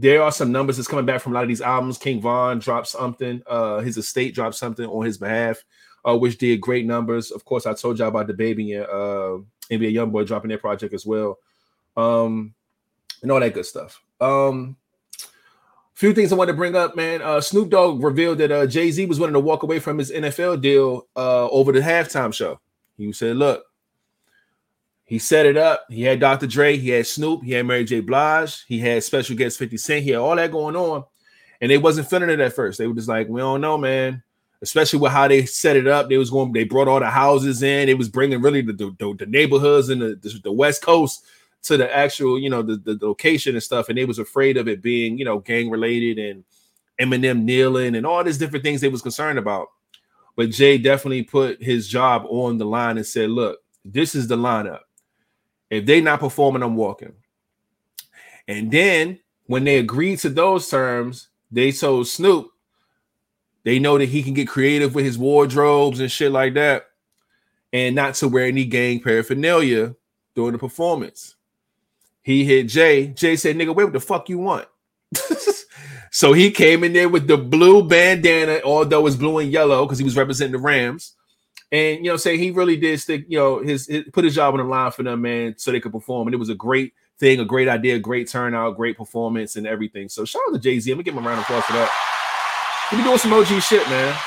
there are some numbers that's coming back from a lot of these albums. King Von dropped something, uh, his estate dropped something on his behalf, uh, which did great numbers. Of course, I told y'all about the baby and uh NBA Youngboy dropping their project as well. Um, and all that good stuff. Um, few things I want to bring up, man. Uh, Snoop Dogg revealed that uh, Jay Z was willing to walk away from his NFL deal uh, over the halftime show. He said, "Look, he set it up. He had Dr. Dre, he had Snoop, he had Mary J. Blige, he had special guest 50 Cent, he had all that going on, and they wasn't feeling it at first. They were just like, we don't know, man." Especially with how they set it up, they was going. They brought all the houses in. It was bringing really the, the, the neighborhoods and the, the, the West Coast to the actual, you know, the, the location and stuff, and they was afraid of it being, you know, gang related and Eminem kneeling and all these different things they was concerned about. But Jay definitely put his job on the line and said, "Look, this is the lineup. If they not performing, I'm walking." And then when they agreed to those terms, they told Snoop they know that he can get creative with his wardrobes and shit like that, and not to wear any gang paraphernalia during the performance. He hit Jay. Jay said, nigga, what the fuck you want? [LAUGHS] so he came in there with the blue bandana, although it's blue and yellow because he was representing the Rams. And you know, say he really did stick, you know, his, his, put his job on the line for them, man, so they could perform. And it was a great thing, a great idea, great turnout, great performance, and everything. So shout out to Jay Z. I'm gonna give him a round of applause for that. He be doing some OG shit, man.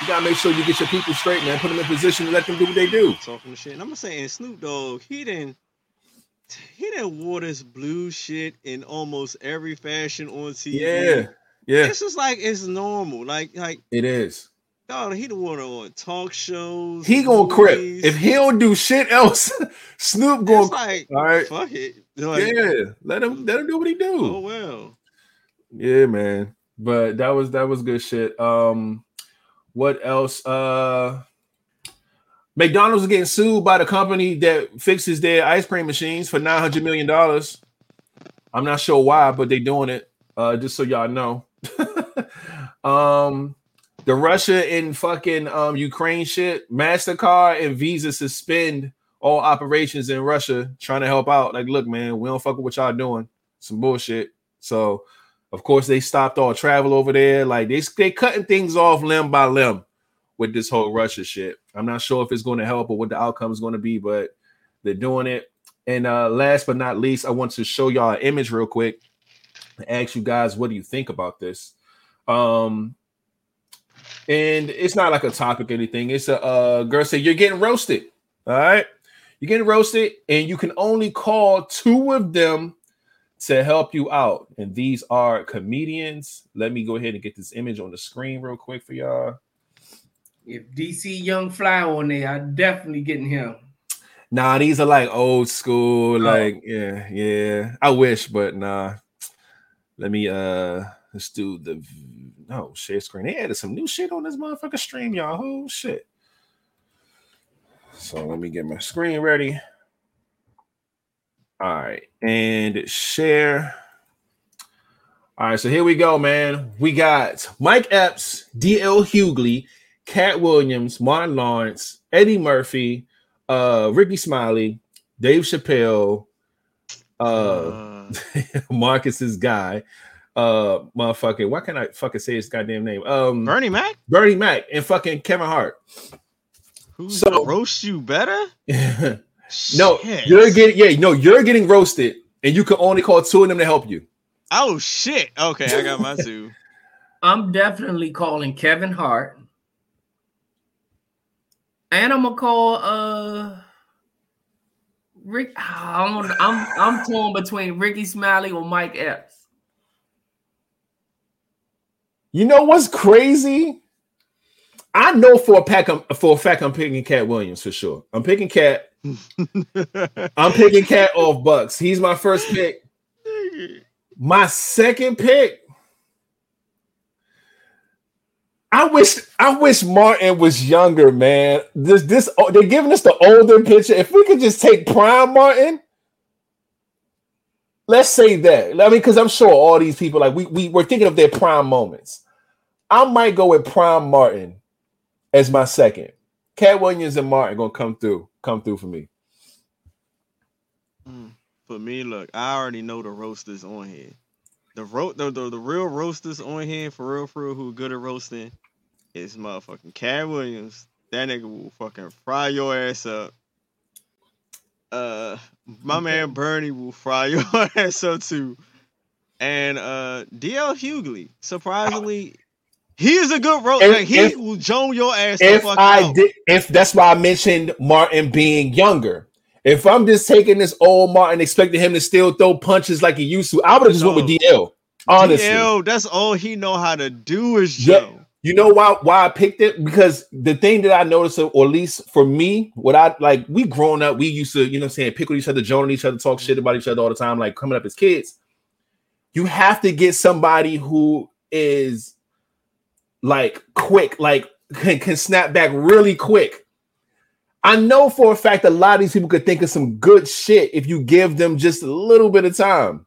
You gotta make sure you get your people straight, man. Put them in position to let them do what they do. Talking shit. And I'm gonna say, and Snoop Dogg, he didn't he didn't wore this blue shit in almost every fashion on TV. Yeah, yeah. This is like it's normal. Like like it is. God, he the one on talk shows. He gonna crip if he don't do shit else. [LAUGHS] Snoop going to like, all right, fuck it. Like, yeah, let him let him do what he do. Oh well. Yeah, man. But that was that was good shit. Um, what else? Uh, McDonald's is getting sued by the company that fixes their ice cream machines for nine hundred million dollars. I'm not sure why, but they're doing it. Uh, just so y'all know. [LAUGHS] um, the Russia and fucking um Ukraine shit, Mastercard and Visa suspend all operations in Russia, trying to help out. Like, look, man, we don't fuck with what y'all doing. Some bullshit. So, of course, they stopped all travel over there. Like they they cutting things off limb by limb with this whole Russia shit. I'm not sure if it's going to help or what the outcome is going to be, but they're doing it. And uh, last but not least, I want to show y'all an image real quick and ask you guys what do you think about this. Um, and it's not like a topic or anything. It's a uh, girl said you're getting roasted. All right, you're getting roasted, and you can only call two of them to help you out. And these are comedians. Let me go ahead and get this image on the screen real quick for y'all. If DC Young Fly on there, I definitely getting him. Nah, these are like old school, oh. like yeah, yeah. I wish, but nah. Let me uh let's do the no share screen. They added some new shit on this motherfucker stream, y'all. Oh shit. So let me get my screen ready. All right, and share. All right, so here we go, man. We got Mike Epps, DL Hughley, Katt Williams, Martin Lawrence, Eddie Murphy, uh, Rickey Smiley, Dave Chappelle, uh, uh. [LAUGHS] Marcus's guy, uh, motherfucking, why can't I fucking say his goddamn name? Um, Bernie Mac, Bernie Mac, and fucking Kevin Hart. Who's so roast you better? [LAUGHS] no, you're getting yeah, no, you're getting roasted, and you can only call two of them to help you. Oh shit! Okay, I got my [LAUGHS] two. I'm definitely calling Kevin Hart. And I'm gonna call uh Rick. I'm I'm I'm torn between Rickey Smiley or Mike Epps. You know what's crazy? I know for a pack for a fact I'm picking Katt Williams for sure. I'm picking Katt. [LAUGHS] I'm picking Katt off Bucks. He's my first pick. My second pick, I wish I wish Martin was younger, man. This this oh, they're giving us the older picture. If we could just take prime Martin, let's say that. I mean, because I'm sure all these people like we we were thinking of their prime moments. I might go with prime Martin as my second. Katt Williams and Martin gonna come through, come through for me. Hmm. For me, look, I already know the roasters on here. The ro- the, the, the real roasters on here, for real, for real, who good at roasting, is motherfucking Katt Williams. That nigga will fucking fry your ass up. Uh, my man Bernie will fry [LAUGHS] your ass up too. And uh, DL Hughley, surprisingly, he is a good road. Like, he if, will joan your ass. If I did, if that's why I mentioned Martin being younger. If I'm just taking this old Martin, expecting him to still throw punches like he used to, I would have just no. went with DL. Honestly, DL, that's all he know how to do is Joe. Yeah. You know why why I picked it? Because the thing that I noticed, or at least for me, what I like, we grown up, we used to, you know I'm saying, pick with each other, join each other, talk shit about each other all the time, like coming up as kids. You have to get somebody who is like quick, like can, can snap back really quick. I know for a fact a lot of these people could think of some good shit if you give them just a little bit of time.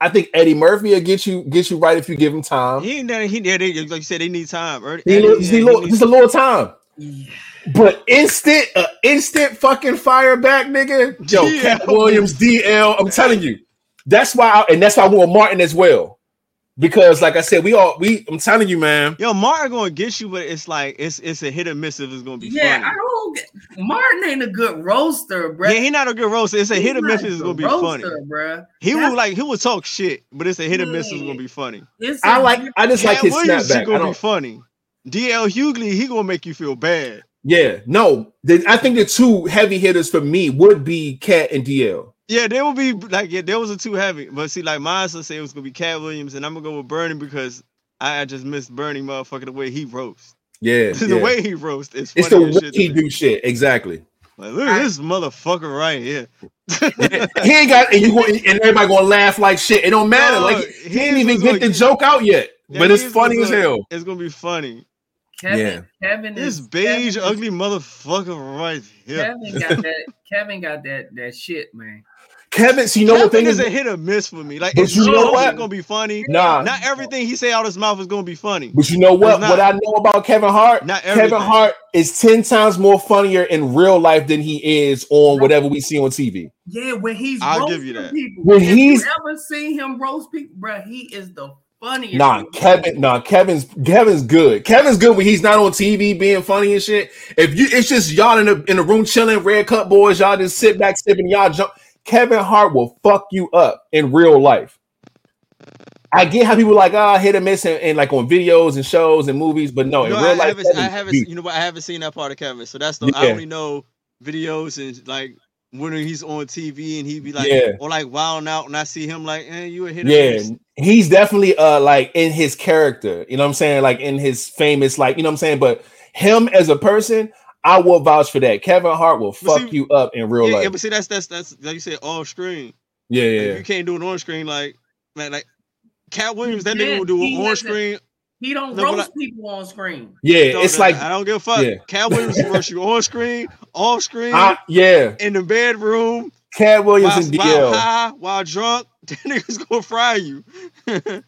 I think Eddie Murphy will get you get you right if you give him time. He ain't he, they, like you said they need time. Eddie, he, Eddie, he, he just a little time. Yeah. But instant, uh, instant fucking fire back, nigga. Joe [LAUGHS] Katt Williams, DL. I'm telling you, that's why, I, and that's why I want Martin as well. Because, like I said, we all we. I'm telling you, man. Yo, Martin gonna get you, but it's like it's it's a hit or miss if it's gonna be. Yeah, funny. I don't. Get, Martin ain't a good roaster, bro. Yeah, he not a good roaster. It's a He's hit or miss if it's gonna be roaster, funny, bro. He That's, will like he will talk shit, but it's a hit or miss. It's gonna be funny. I like. I just Katt like his Williams snapback. Gonna be funny. DL Hughley, he gonna make you feel bad. Yeah, no, the, I think the two heavy hitters for me would be Katt and DL. Yeah, they will be like yeah, there was a too heavy. But see, like mine say it was gonna be Katt Williams, and I'm gonna go with Bernie because I, I just missed Bernie motherfucker the way he roasts. Yeah, [LAUGHS] the yeah. way he roasts is it's the way he do shit. Exactly. Like, look at this motherfucker right here. [LAUGHS] he ain't got and you go, and everybody gonna laugh like shit. It don't matter. No, like he ain't even get the joke out yet. Yeah, but it's funny as hell. It's gonna be funny. Kevin, yeah. Kevin this beige, Kevin, ugly motherfucker right here. Kevin got that. Kevin got that. That shit, man. Kevin, so you know Kevin what thing is a hit or miss for me. Like it's you know what? gonna be funny. Nah, not everything he say out his mouth is gonna be funny. But you know what? What I know about Kevin Hart, not Kevin Hart is ten times more funnier in real life than he is on whatever we see on TV. Yeah, when he's I'll give you that. People, when he's ever seen him roast people, bro, he is the funniest. Nah, Kevin, nah, Kevin's Kevin's good. Kevin's good when he's not on TV being funny and shit. If you, it's just y'all in the in the room chilling, red cup boys, y'all just sit back sipping, y'all jump Kevin Hart will fuck you up in real life. I get how people like ah hit or miss and, and, like on videos and shows and movies, but no, in real I life, haven't, I haven't you know what I haven't seen that part of Kevin, so that's the yeah. I only know videos and like when he's on TV and he be like yeah. or like wilding out and I see him like eh, you a hit yeah he's definitely uh like in his character you know what I'm saying like in his famous like you know what I'm saying but him as a person I will vouch for that. Kevin Hart will fuck see, you up in real yeah, life. Yeah, but see, that's that's that's like you said, off screen. Yeah, yeah. Like, you can't do it on screen, like man, like Katt Williams, that nigga will do it on screen. He don't no, roast I, people on screen. Yeah, so it's like I don't give a fuck. Yeah. Katt Williams roast you on screen, off screen. I, yeah, in the bedroom. Katt Williams while, and DL. While high, while drunk, [LAUGHS] that nigga's gonna fry you. [LAUGHS]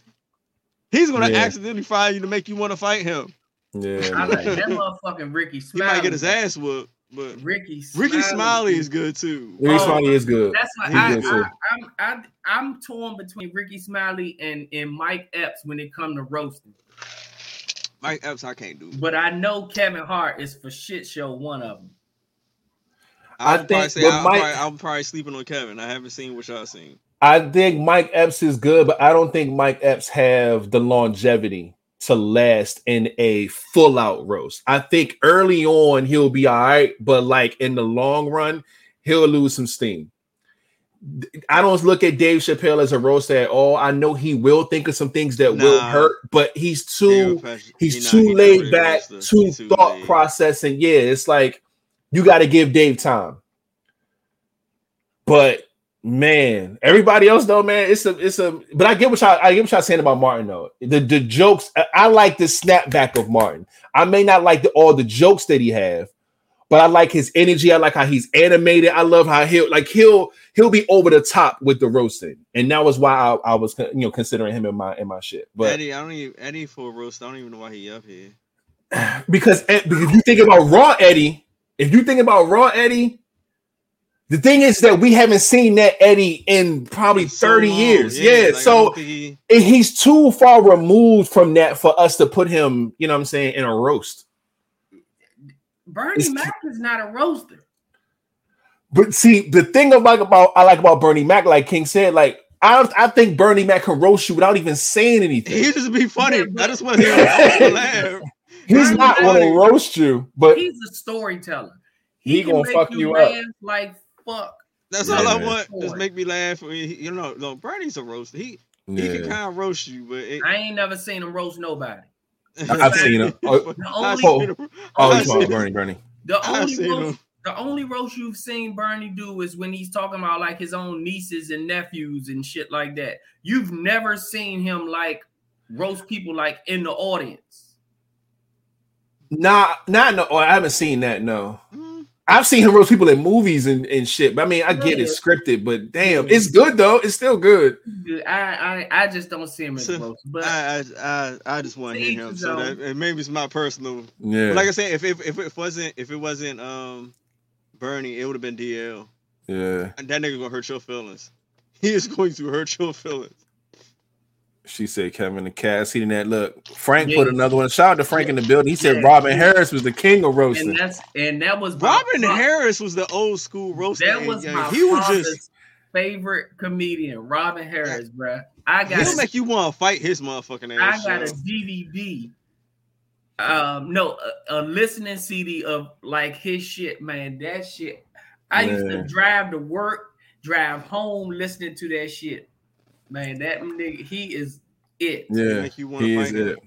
He's gonna yeah. accidentally fry you to make you want to fight him. Yeah, I like that motherfucking Rickey Smiley. He might get his ass whooped, but Rickey Smiley. Rickey Smiley is good too. Rickey oh, Smiley is good. That's why I, good I, I'm I, I'm torn between Rickey Smiley and and Mike Epps when it come to roasting. Mike Epps, I can't do. But I know Kevin Hart is for shit show one of them. I, I think say I'm, Mike, probably, I'm probably sleeping on Kevin. I haven't seen what y'all seen. I think Mike Epps is good, but I don't think Mike Epps have the longevity to last in a full out roast. I think early on he'll be all right, but like in the long run, he'll lose some steam. I don't look at Dave Chappelle as a roaster at all. I know he will think of some things that nah, will hurt, but he's too he's he too not, laid back, too, too thought laid. processing. Yeah, it's like you got to give Dave time. But Man, everybody else though, man, it's a it's a. But I get what y'all I get what y'all saying about Martin though. The the jokes I, I like the snapback of Martin. I may not like the, all the jokes that he have, but I like his energy. I like how he's animated. I love how he'll like he'll he'll be over the top with the roasting, and that was why I, I was you know considering him in my in my shit. But Eddie, I don't even Eddie for a roast. I don't even know why he up here. [SIGHS] Because, because if you think about Raw Eddie, if you think about Raw Eddie, the thing is that we haven't seen that Eddie in probably 30 years. Yeah. yeah. Like, so he... he's too far removed from that for us to put him, you know what I'm saying, in a roast. Bernie it's... Mac is not a roaster. But see, the thing about, about I like about Bernie Mac, like King said, like I, I think Bernie Mac can roast you without even saying anything. He just be funny. I just want to hear him laugh. [LAUGHS] He's Bernie not going to roast you, but he's a storyteller. He, he gonna fuck you, you up. Like fuck. That's all I want. Just make me laugh. You know, no, Bernie's a roast. He yeah. he can kind of roast you, but it, I ain't never seen him roast nobody. [LAUGHS] I've seen him. Oh, the only, oh, oh Bernie, Bernie. The only roast, the only roast you've seen Bernie do is when he's talking about like his own nieces and nephews and shit like that. You've never seen him like roast people like in the audience. Nah, not no. I haven't seen that. No. Mm-hmm. I've seen him roast people in movies and, and shit. But I mean, I get it scripted, but damn, it's good though. It's still good. I I, I just don't see him as so, roast. But I I I just want to hear him. So that maybe it's my personal. Yeah. But like I said, if, if if it wasn't if it wasn't um Bernie, it would have been DL. Yeah. And that nigga gonna hurt your feelings. [LAUGHS] He is going to hurt your feelings. She said Kevin the Cass. He didn't look. Frank yeah. put another one. Shout out to Frank in the building. He said yeah. Robin Harris was the king of roasting. And that's and that was Robin Harris was the old school roaster. That was my he was just favorite comedian, Robin Harris, bruh. I got he'll make you want to fight his motherfucking ass. I got a DVD Um, no, a, a, listening CD of like his shit, man. That shit. I man. used to drive to work, drive home, listening to that shit. Man, that nigga, he is it. Yeah, he is it.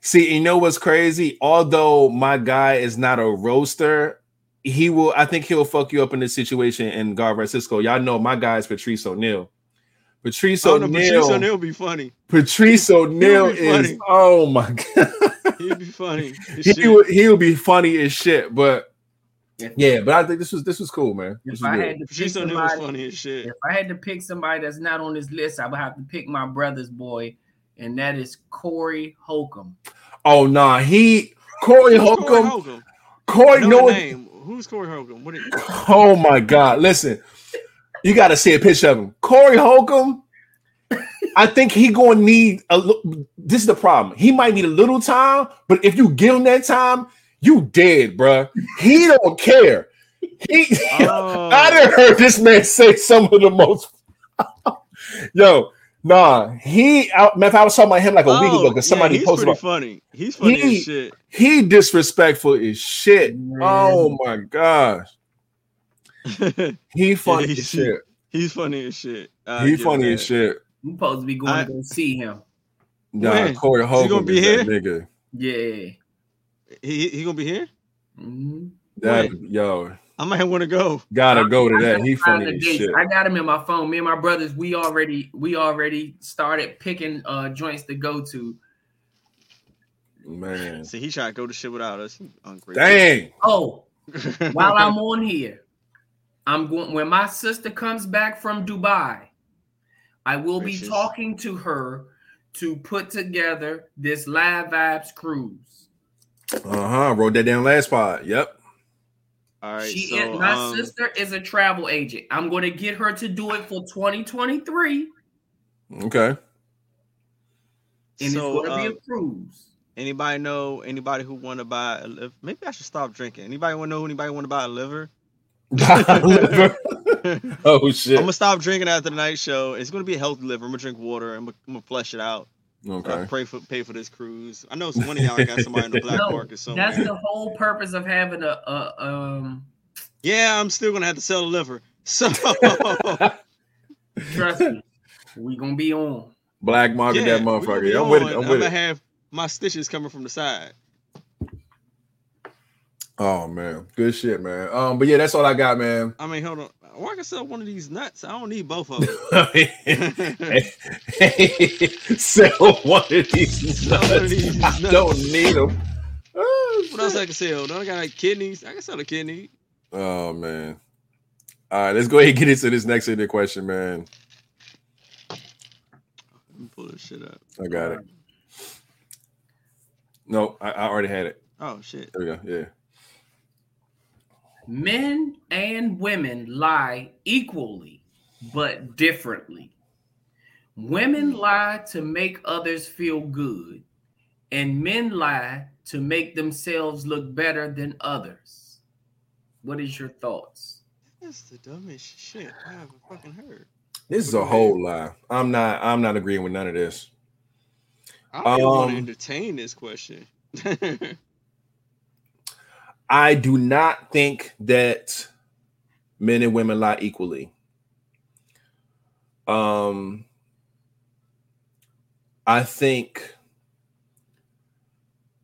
See, you know what's crazy? Although my guy is not a roaster, he will. I think he'll fuck you up in this situation in Gar Francisco. Y'all know my guy is Patrice O'Neal. Patrice O'Neal. Patrice O'Neal be funny. Patrice O'Neal is. Oh my [LAUGHS] god. He'd be funny. he would. He would be funny as shit. But yeah, but I think this was this was cool, man. This if I good. had to pick somebody, funny as shit. If I had to pick somebody that's not on this list, I would have to pick my brother's boy, and that is Corey Holcomb. Oh nah, he Corey Holcomb. Corey, Holcomb? Corey no name. Who's Corey Holcomb? What? Is- oh my god! Listen, you got to see a picture of him. Corey Holcomb. I think he gonna need a. This is the problem. He might need a little time, but if you give him that time, you dead, bro. He don't care. He. Oh. [LAUGHS] I done oh. heard this man say some of the most. [LAUGHS] Yo, nah. He. I, if I was talking about him like a oh, week ago oh, because somebody yeah, he's posted. Pretty about, funny. He's funny he, as shit. He disrespectful as shit. Oh man. Oh my gosh. [LAUGHS] he funny yeah, as shit. He's funny as shit. he funny as shit. You supposed to be going I, to see him. Nah, when? Corey Hogan. He gonna be here, nigga. Yeah. He he gonna be here. Mm-hmm. That yo. I might want to go. Gotta go to that. He funny as shit. I got him in my phone. Me and my brothers, we already we already started picking uh joints to go to. Man, see, he tried to go to shit without us. Dang. Oh, [LAUGHS] while I'm on here, I'm going when my sister comes back from Dubai. I will Gracious. be talking to her to put together this live vibes cruise. Uh huh. Wrote that down last pod. Yep. All right. She so, is, my um, sister is a travel agent. I'm going to get her to do it for 2023. Okay. And so, it's going to be a cruise. Anybody know anybody who want to buy a liver? Maybe I should stop drinking. Anybody want to know anybody want to buy a liver? [LAUGHS] [LAUGHS] oh shit! I'm gonna stop drinking after the night show. It's gonna be a healthy liver. I'm gonna drink water. I'm gonna, I'm gonna flush it out. Okay. Uh, pray for pay for this cruise. I know one of y'all got somebody in the black no, market somewhere. That's the whole purpose of having a, a um. Yeah, I'm still gonna have to sell the liver. [LAUGHS] So trust me, we gonna be on. Black market yeah, that motherfucker. I'm with it. I'm, I'm gonna have my stitches coming from the side. Oh man, good shit, man. Um, but yeah, that's all I got, man. I mean, hold on. Why can sell one of these nuts? I don't need both of them. [LAUGHS] sell one of these nuts. Of these I don't need them. Oh, what else I can sell? Don't I got like kidneys? I can sell a kidney. Oh man. All right, let's go ahead and get into this next interview question, man. Let me pull this shit up. I got it. No, I, I already had it. Oh shit. There we go. Yeah. Men and women lie equally, but differently. Women lie to make others feel good, and men lie to make themselves look better than others. What is your thoughts? That's the dumbest shit I have ever fucking heard. This is a whole lie. I'm not. I'm not agreeing with none of this. I don't um, want to entertain this question. [LAUGHS] I do not think that men and women lie equally. Um, I think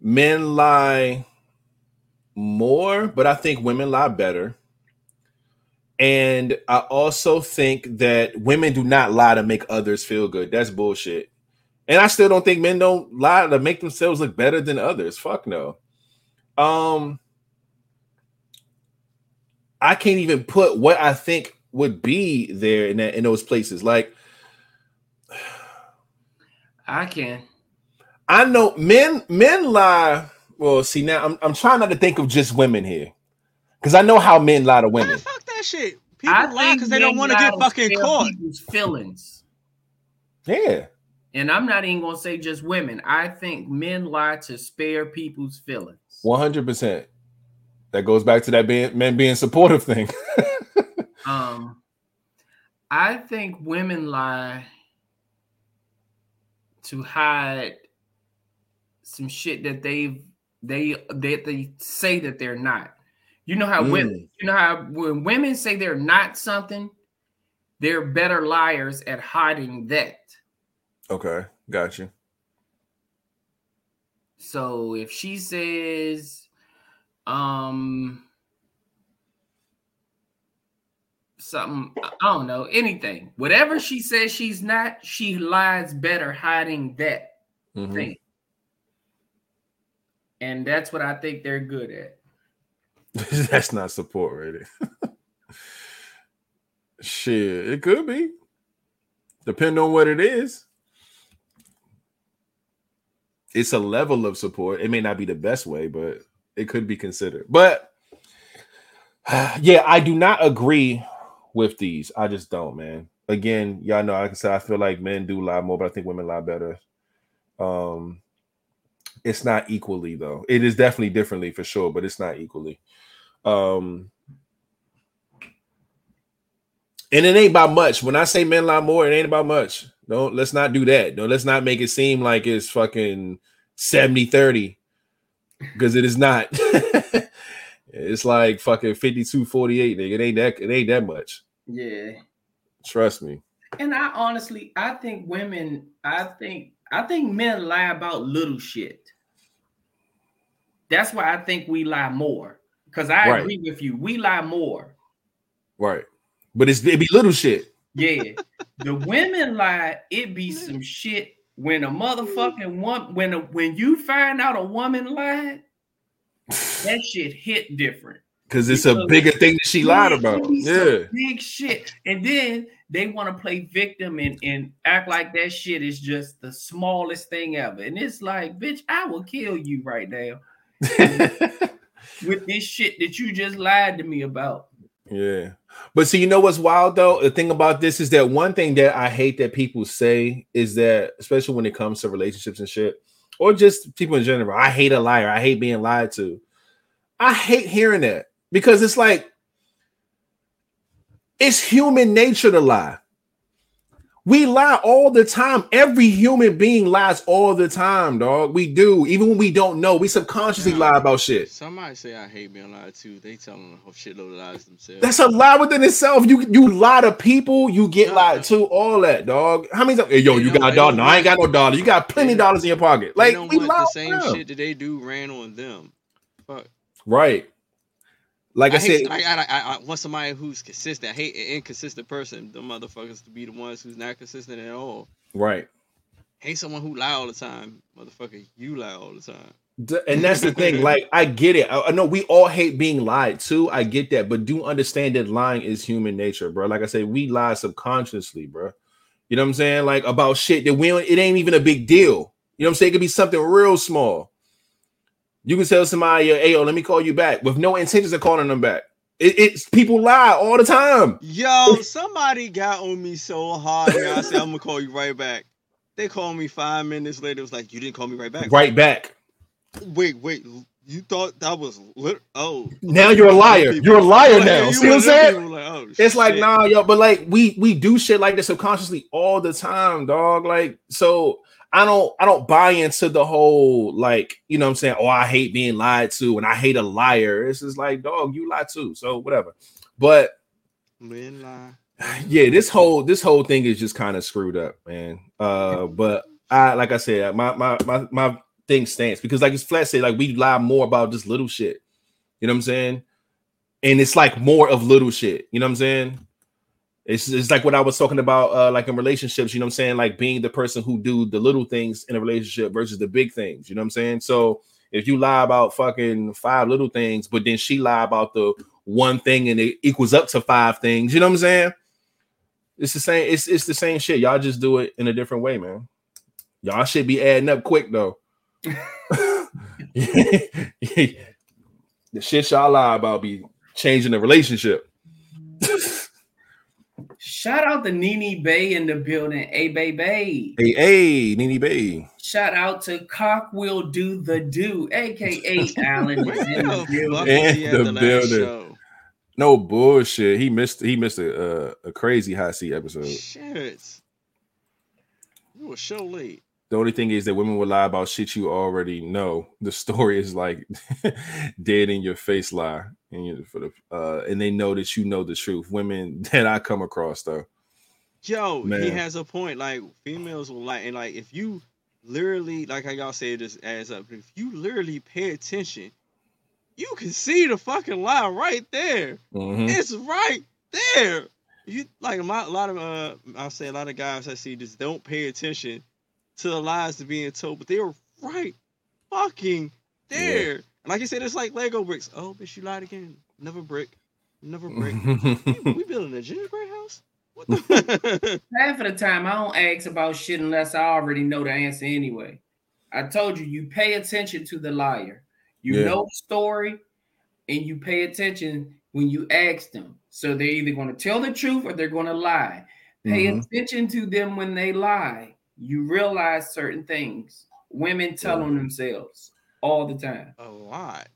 men lie more, but I think women lie better. And I also think that women do not lie to make others feel good. That's bullshit. And I still don't think men don't lie to make themselves look better than others. Fuck no. Um I can't even put what I think would be there in that in those places. Like I can. I know men men lie. Well, see now I'm I'm trying not to think of just women here. Because I know how men lie to women. Man, fuck that shit. People I lie because they don't want to get fucking caught. Feelings. Yeah. And I'm not even gonna say just women. I think men lie to spare people's feelings. One hundred percent that goes back to that being men being supportive thing. [LAUGHS] um, I think women lie to hide some shit that they've they that they say that they're not. You know how mm. women, you know how when women say they're not something, they're better liars at hiding that. Okay, gotcha. So if she says, um, something, I don't know, anything, whatever she says she's not, she lies better hiding that mm-hmm. thing. And that's what I think they're good at. [LAUGHS] that's not support rating. [LAUGHS] Shit, it could be. Depend on what it is. It's a level of support. It may not be the best way, but it could be considered. But [SIGHS] yeah, I do not agree with these. I just don't, man. Again, y'all know, like I said, I feel like men do lie more, but I think women lie better. Um, it's not equally though. It is definitely differently for sure, but it's not equally. Um, and it ain't about much. When I say men lie more, it ain't about much. Don't let's not do that. No, let's not make it seem like it's fucking 70 30 because it is not. [LAUGHS] it's like fucking 52 48. Nigga. It ain't that it ain't that much. Yeah. Trust me. And I honestly, I think women, I think, I think men lie about little shit. That's why I think we lie more. Because I right. agree with you. We lie more. Right. But it's it be little shit. Yeah. the women lie, it be some shit when a motherfucking one when a, when you find out a woman lied, that shit hit different. Cause it's because a bigger thing that she lied about. Yeah. Big shit. And then they want to play victim and, and act like that shit is just the smallest thing ever. And it's like, bitch, I will kill you right now. [LAUGHS] with this shit that you just lied to me about. Yeah. But see, you know what's wild though? The thing about this is that one thing that I hate that people say is that, especially when it comes to relationships and shit, or just people in general, I hate a liar. I hate being lied to. I hate hearing that because it's like it's human nature to lie. We lie all the time. Every human being lies all the time, dog. We do. Even when we don't know, we subconsciously lie about shit. Somebody say I hate being lied to. They telling a shitload of lies themselves. That's a lie within itself. You you lie to people, you get lied to, all that, dog. How many times? Hey, yo, you got a dollar? No, I ain't got no dollar. You got plenty of dollars in your pocket. Like we lie. The same shit that they do ran on them. Fuck. Right. Like I, I said, I, I, I, want somebody who's consistent. I hate an inconsistent person. The motherfuckers to be the ones who's not consistent at all. Right. Hate someone who lie all the time, motherfucker. You lie all the time. And that's the thing. [LAUGHS] Like I get it. I, I know we all hate being lied to. I get that, but do understand that lying is human nature, bro. Like I said, we lie subconsciously, bro. You know what I'm saying? Like about shit that we it ain't even a big deal. You know what I'm saying? It could be something real small. You can tell somebody, uh, "Hey, yo, let me call you back," with no intentions of calling them back. It, it's people lie all the time. Yo, [LAUGHS] somebody got on me so hard. I said, "I'm gonna call you right back." They called me five minutes later. It was like, "You didn't call me right back." Right back. Wait, wait. You thought that was lit? Oh, now you're a liar. You're a liar like, now. See what I'm saying? Like, oh, it's shit. like nah, yo, but like we we do shit like this subconsciously all the time, dog. Like so, I don't I don't buy into the whole like you know what I'm saying oh I hate being lied to and I hate a liar. It's just like dog you lie too so whatever. But men lie. [SIGHS] Yeah, this whole this whole thing is just kind of screwed up, man. Uh, [LAUGHS] but I like I said my my my my thing stands because like it's flat said like we lie more about just little shit. You know what I'm saying? And it's like more of little shit. You know what I'm saying? It's, it's like what I was talking about, uh, like in relationships, you know what I'm saying? Like being the person who do the little things in a relationship versus the big things, you know what I'm saying? So if you lie about fucking five little things, but then she lie about the one thing and it equals up to five things, you know what I'm saying? It's the same, it's it's the same shit. Y'all just do it in a different way, man. Y'all should be adding up quick though. [LAUGHS] the shit y'all lie about be changing the relationship. [LAUGHS] Shout out to Nene Bay in the building. A Bay Bay. Hey, hey, Nene Bay. Shout out to Cock will do the do, aka [LAUGHS] Allen is in the building. In the, the building. No bullshit. He missed. He missed a, a, a crazy high seat episode. Shit. You were so late. The only thing is that women will lie about shit you already know. The story is like [LAUGHS] dead in your face lie, and for the uh, and they know that you know the truth. Women [LAUGHS] that I come across though. Yo, Man. he has a point. Like females will like, and like if you literally, like how y'all say this adds up. If you literally pay attention, you can see the fucking lie right there. Mm-hmm. It's right there. You like my, a lot of uh, I'll say a lot of guys I see just don't pay attention to the lies that being told, but they're right fucking there. Yeah. And like you said, it's like Lego bricks. Oh, bitch, you lied again. Never brick. Never brick. [LAUGHS] we, we building a gingerbread house? What the [LAUGHS] Half of the time, I don't ask about shit unless I already know the answer anyway. I told you, you pay attention to the liar. You yeah. know the story, and you pay attention when you ask them. So they're either going to tell the truth or they're going to lie. Pay mm-hmm. attention to them when they lie. You realize certain things. Women tell yeah. on themselves all the time. A lot.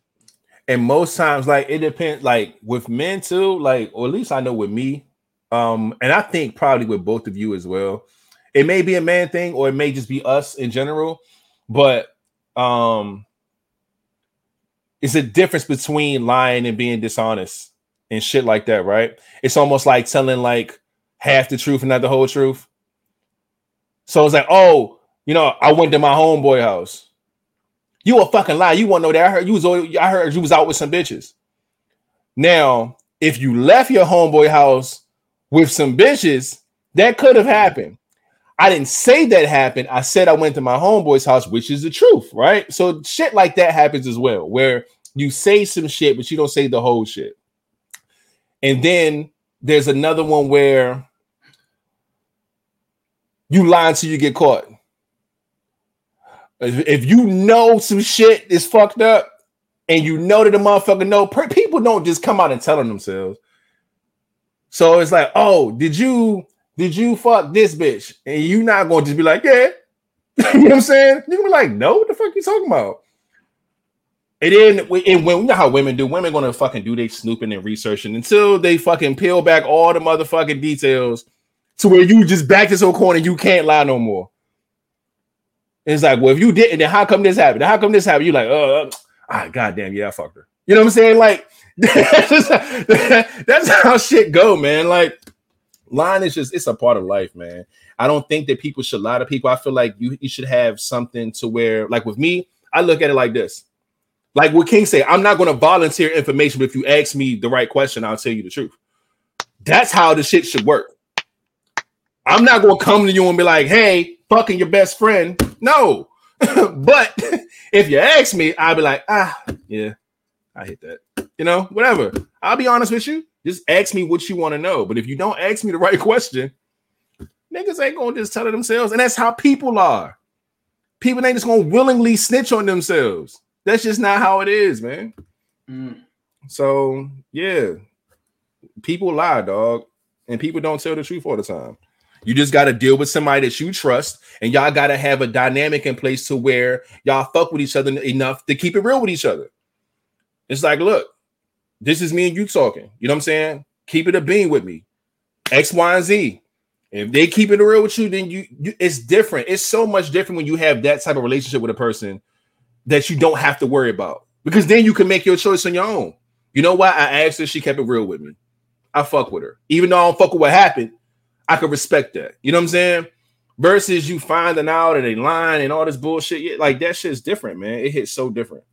And most times, like it depends, like with men too, like, or at least I know with me, um, and I think probably with both of you as well. It may be a man thing, or it may just be us in general, but um, it's a difference between lying and being dishonest and shit like that, right? It's almost like telling like half the truth and not the whole truth. So it's like, oh, you know, I went to my homeboy house. You a fucking lie. You want to know that? I heard you was. I heard you was out with some bitches. Now, if you left your homeboy house with some bitches, that could have happened. I didn't say that happened. I said I went to my homeboy's house, which is the truth, right? So shit like that happens as well, where you say some shit, but you don't say the whole shit. And then there's another one where you lie until you get caught. If you know some shit is fucked up and you know that the motherfucker know, people don't just come out and tell them themselves. So it's like, oh, did you did you fuck this bitch? And you not going to just be like, yeah. [LAUGHS] you know what I'm saying? You're gonna be like, no, what the fuck you talking about? And then and when you know how women do, women gonna fucking do they snooping and researching until they fucking peel back all the motherfucking details to where you just back this whole corner, you can't lie no more. And it's like, well, if you didn't, then how come this happened? How come this happened? You're like, oh, ah, goddamn, yeah, I fucked her. You know what I'm saying? Like, [LAUGHS] that's, that's how shit go, man. Like lying is just it's a part of life, man. I don't think that people should lie to people. I feel like you, you should have something to where, like with me, I look at it like this. Like what King say, I'm not going to volunteer information, but if you ask me the right question, I'll tell you the truth. That's how the shit should work. I'm not going to come to you and be like, hey, fucking your best friend. No. [LAUGHS] but [LAUGHS] if you ask me, I'll be like, ah, yeah, I hate that. You know, whatever. I'll be honest with you. Just ask me what you want to know. But if you don't ask me the right question, niggas ain't gonna just tell it themselves. And that's how people are. People ain't just gonna willingly snitch on themselves. That's just not how it is, man. Mm. So yeah, people lie, dog, and people don't tell the truth all the time. You just got to deal with somebody that you trust, and y'all got to have a dynamic in place to where y'all fuck with each other enough to keep it real with each other. It's like, look, this is me and you talking. You know what I'm saying? Keep it a bean with me. X, Y, and Z. If they keep it real with you, then you, you it's different. It's so much different when you have that type of relationship with a person that you don't have to worry about because then you can make your choice on your own. You know why? I asked her, she kept it real with me. I fuck with her. Even though I don't fuck with what happened, I can respect that. You know what I'm saying? Versus you finding out that they lying and all this bullshit. Yeah, like that shit's different, man. It hits so different.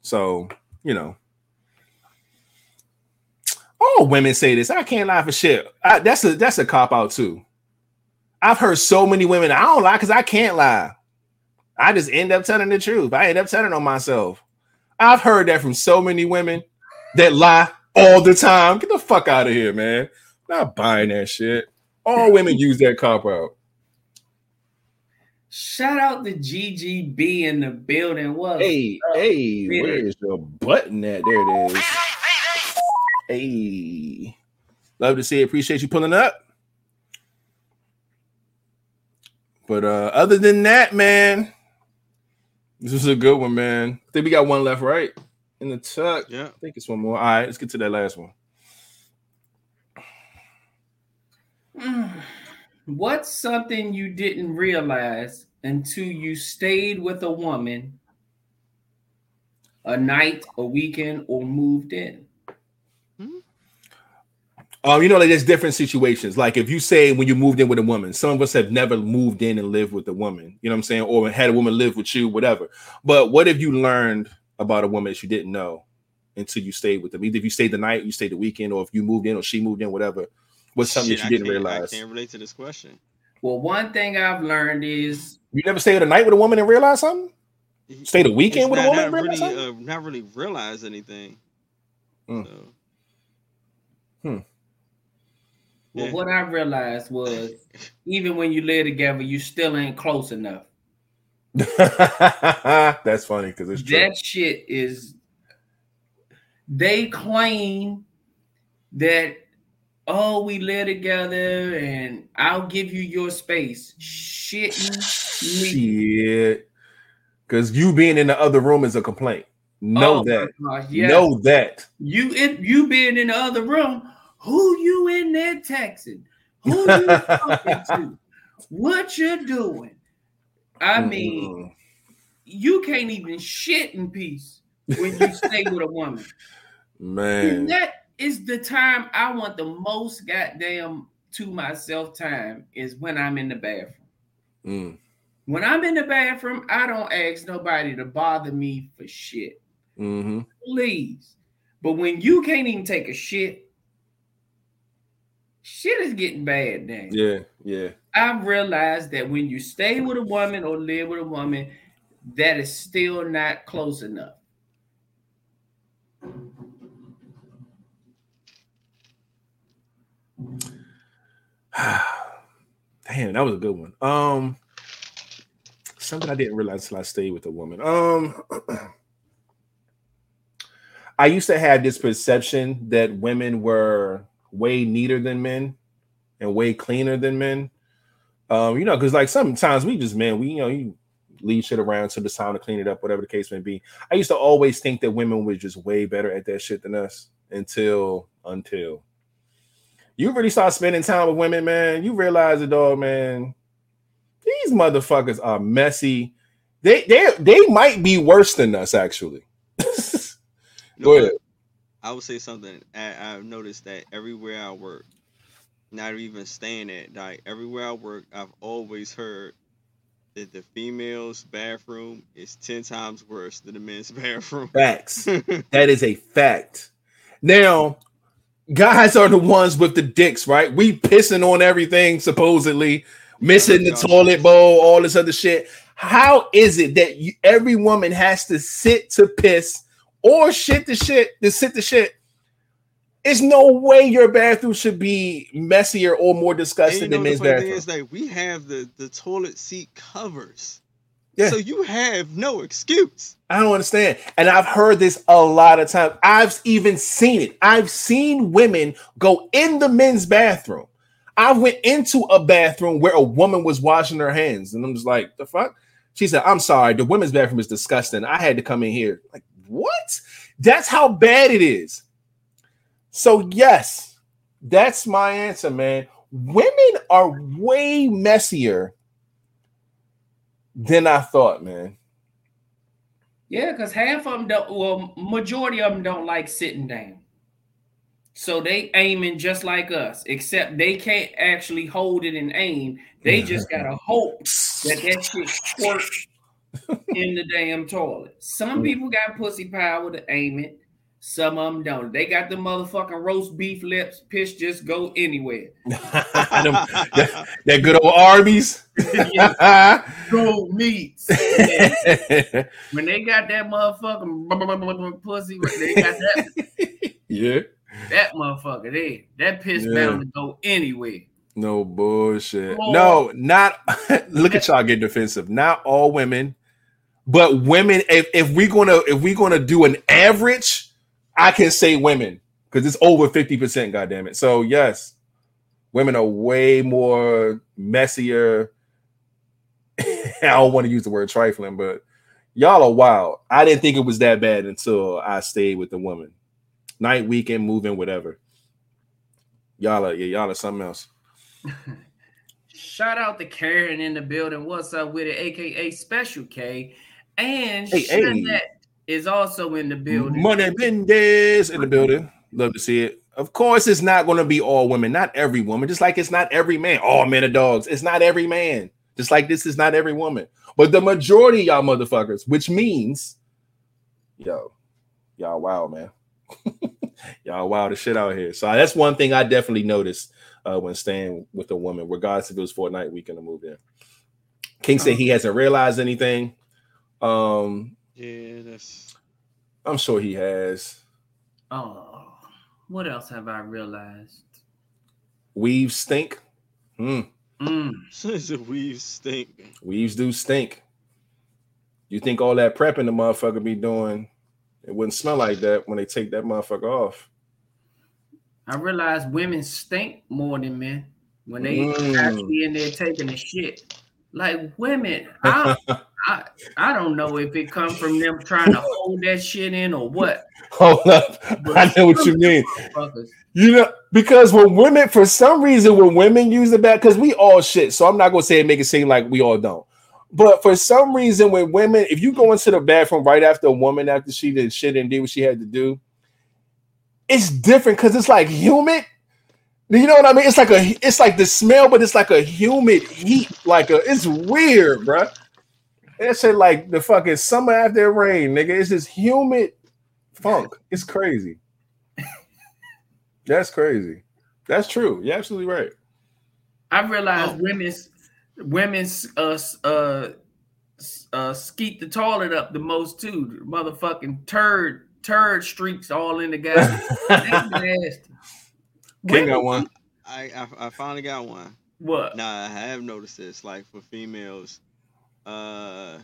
So, you know. All women say this. I can't lie for shit. I, that's a that's a cop out too. I've heard so many women. I don't lie because I can't lie. I just end up telling the truth. I end up telling on myself. I've heard that from so many women that lie all the time. Get the fuck out of here, man. I'm not buying that shit. All women use that cop out. Shout out to GGB in the building. What? Hey, hey, where is your button at? There it is. Hey, love to see it. Appreciate you pulling up. But uh other than that, man, this is a good one, man. I think we got one left, right? In the tuck. Yeah. I think it's one more. All right, let's get to that last one. [SIGHS] What's something you didn't realize until you stayed with a woman a night, a weekend, or moved in? Um, you know, like there's different situations. Like if you say when you moved in with a woman, some of us have never moved in and lived with a woman, you know what I'm saying, or had a woman live with you, whatever. But what have you learned about a woman that you didn't know until you stayed with them? Either if you stayed the night, you stayed the weekend, or if you moved in or she moved in, whatever. What's something Shit, that you didn't realize? I can't relate to this question. Well, one thing I've learned is you never stayed a night with a woman and realize something. Stayed a weekend with not, a woman, not really, uh, not really realize anything. Mm. So. Hmm. Well, yeah. what I realized was [LAUGHS] even when you live together, you still ain't close enough. [LAUGHS] That's funny because it's true. That shit is. They claim that oh we live together and I'll give you your space. Shit, shit. Because you being in the other room is a complaint. Know oh that. Know that. You it you being in the other room who you in there texting? Who you talking [LAUGHS] to? What you doing? I mean, mm you can't even shit in peace when you stay with a woman. Man, that is the time I want the most goddamn to myself time is when I'm in the bathroom. Mm. When I'm in the bathroom, I don't ask nobody to bother me for shit. Mm-hmm. Please. But when you can't even take a shit, shit is getting bad then. Yeah, yeah. I've realized that when you stay with a woman or live with a woman, that is still not close enough. [SIGHS] Damn, that was a good one. Um, something I didn't realize until I stayed with a woman. Um, [CLEARS THROAT] I used to have this perception that women were way neater than men and way cleaner than men. Um, you know, because like sometimes we just man, we you know, you leave shit around to the time to clean it up, whatever the case may be. I used to always think that women were just way better at that shit than us until until you really start spending time with women, man. You realize it, dog, man. These motherfuckers are messy. They they they might be worse than us, actually. [LAUGHS] Go ahead. I would say something. I, I've noticed that everywhere I work, not even staying at, like everywhere I work, I've always heard that the female's bathroom is 10 times worse than the men's [LAUGHS] bathroom. Facts. [LAUGHS] that is a fact. Now, guys are the ones with the dicks, right? We pissing on everything, supposedly, missing the toilet bowl, all this other shit. How is it that you, every woman has to sit to piss or shit the shit to sit the shit. There's no way your bathroom should be messier or more disgusting than men's bathroom. Is like we have the the toilet seat covers. Yeah. So you have no excuse. I don't understand. And I've heard this a lot of times. I've even seen it. I've seen women go in the men's bathroom. I went into a bathroom where a woman was washing her hands, and I'm just like, the fuck? She said, I'm sorry, the women's bathroom is disgusting. I had to come in here. Like, what? That's how bad it is. So, yes, that's my answer, man. Women are way messier than I thought, man. Yeah, because half of them don't, well, majority of them don't like sitting down. So they aiming just like us, except they can't actually hold it and aim. They just gotta hope that that shit squirts [LAUGHS] in the damn toilet. Some people got pussy power to aim it. Some of them don't. They got the motherfucking roast beef lips. Piss just go anywhere. [LAUGHS] that, that, good old Arby's. [LAUGHS] go meats. [LAUGHS] when they got that motherfucking pussy, they got that. Yeah. That motherfucker there. That piss yeah. bound to go anywhere. No bullshit. Oh. No, not look at y'all get defensive. Not all women but women, if, if we're gonna if we're gonna do an average, I can say women because it's over 50%, God damn it. So yes, women are way more messier. [LAUGHS] I don't want to use the word trifling, but y'all are wild. I didn't think it was that bad until I stayed with the woman. Night, weekend, moving, whatever. Y'all are yeah, y'all are something else. [LAUGHS] Shout out to Karen in the building. What's up with it? AKA Special K. And hey, hey. Is also in the building. Money Mendez in the building. Love to see it. Of course, it's not going to be all women, not every woman, just like it's not every man. All men are dogs. It's not every man. Just like this is not every woman. But the majority y'all motherfuckers, which means, yo, y'all wow, man. [LAUGHS] y'all wow the shit out here. So that's one thing I definitely noticed uh, when staying with a woman, regardless if it was for a night weekend or move in. King said he hasn't realized anything. Um, yeah, that's. I'm sure he has. Oh, what else have I realized? Weaves stink. Hmm. Mm. [LAUGHS] Says the weaves stink. Weaves do stink. You think all that prepping the motherfucker be doing, it wouldn't smell like that when they take that motherfucker off. I realize women stink more than men when they mm. actually in there taking the shit. Like women, [LAUGHS] I, I I don't know if it come from them trying to hold that shit in or what. Hold up, but I know what you mean. You know, because when women, for some reason, when women use the bath, because we all shit. So I'm not gonna say it make it seem like we all don't. But for some reason, when women, if you go into the bathroom right after a woman after she did shit and did what she had to do, it's different because it's like humid. You know what I mean? It's like a, it's like the smell, but it's like a humid heat. Like a, it's weird, bro. That shit like the fucking summer after rain, nigga. It's this humid funk. It's crazy. That's crazy. That's true. You're absolutely right. I realized oh. women's women's uh uh uh skeet the toilet up the most too. Motherfucking turd turd streaks all in the guy. [LAUGHS] King got one. I, I, I finally got one. What? Nah, I have noticed this. Like for females, uh,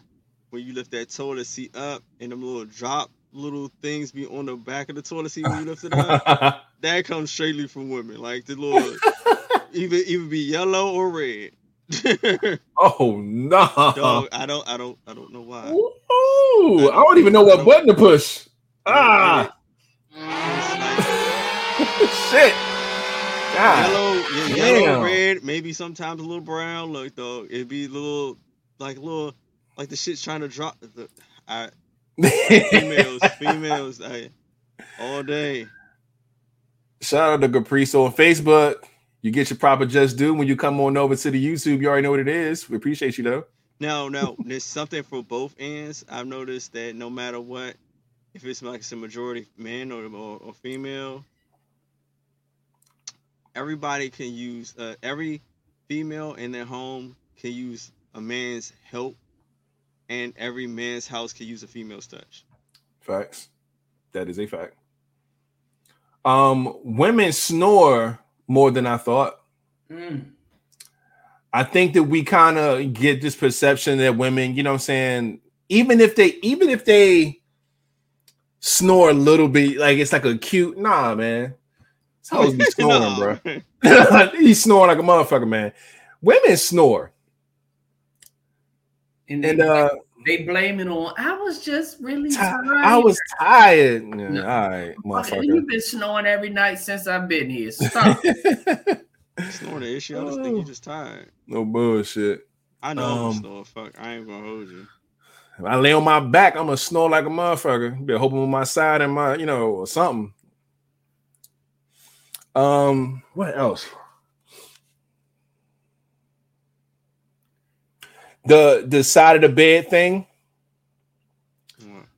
when you lift that toilet seat up and them little drop little things be on the back of the toilet seat when you lift it up, [LAUGHS] that comes straightly from women. Like the little, [LAUGHS] either either be yellow or red. [LAUGHS] oh no! Dog, I don't, I don't, I don't know why. Ooh, I don't, I don't even know what button to push. Ah. Shit. God. Yellow, yeah, yellow, red, maybe sometimes a little brown. Look though, it'd be a little like a little like the shit's trying to drop. The, I females, [LAUGHS] females, I, all day. Shout out to Caprice on Facebook. You get your proper just due when you come on over to the YouTube. You already know what it is. We appreciate you though. No, no, [LAUGHS] there's something for both ends. I've noticed that no matter what, if it's like it's a majority man or, or, or female, everybody can use uh, every female in their home can use a man's help, and every man's house can use a female's touch. Facts. That is a fact. Um, women snore more than I thought. Mm. I think that we kind of get this perception that women, you know what I'm saying, even if they even if they snore a little bit, like it's like a cute, nah, man. It's always be snoring, bro. [LAUGHS] [LAUGHS] He's snoring like a motherfucker, man. Women snore. And, they, and uh they blame it on I was just really tired. I was tired. Yeah, no. All right, motherfucker. You've been snoring every night since I've been here. Stop. [LAUGHS] snoring the issue. I just think you're just tired. No bullshit. I know um, I'm snore. Fuck, I ain't gonna hold you. If I lay on my back, I'm gonna snore like a motherfucker. Be hoping on my side and my, you know, or something. Um, what else? The the side of the bed thing.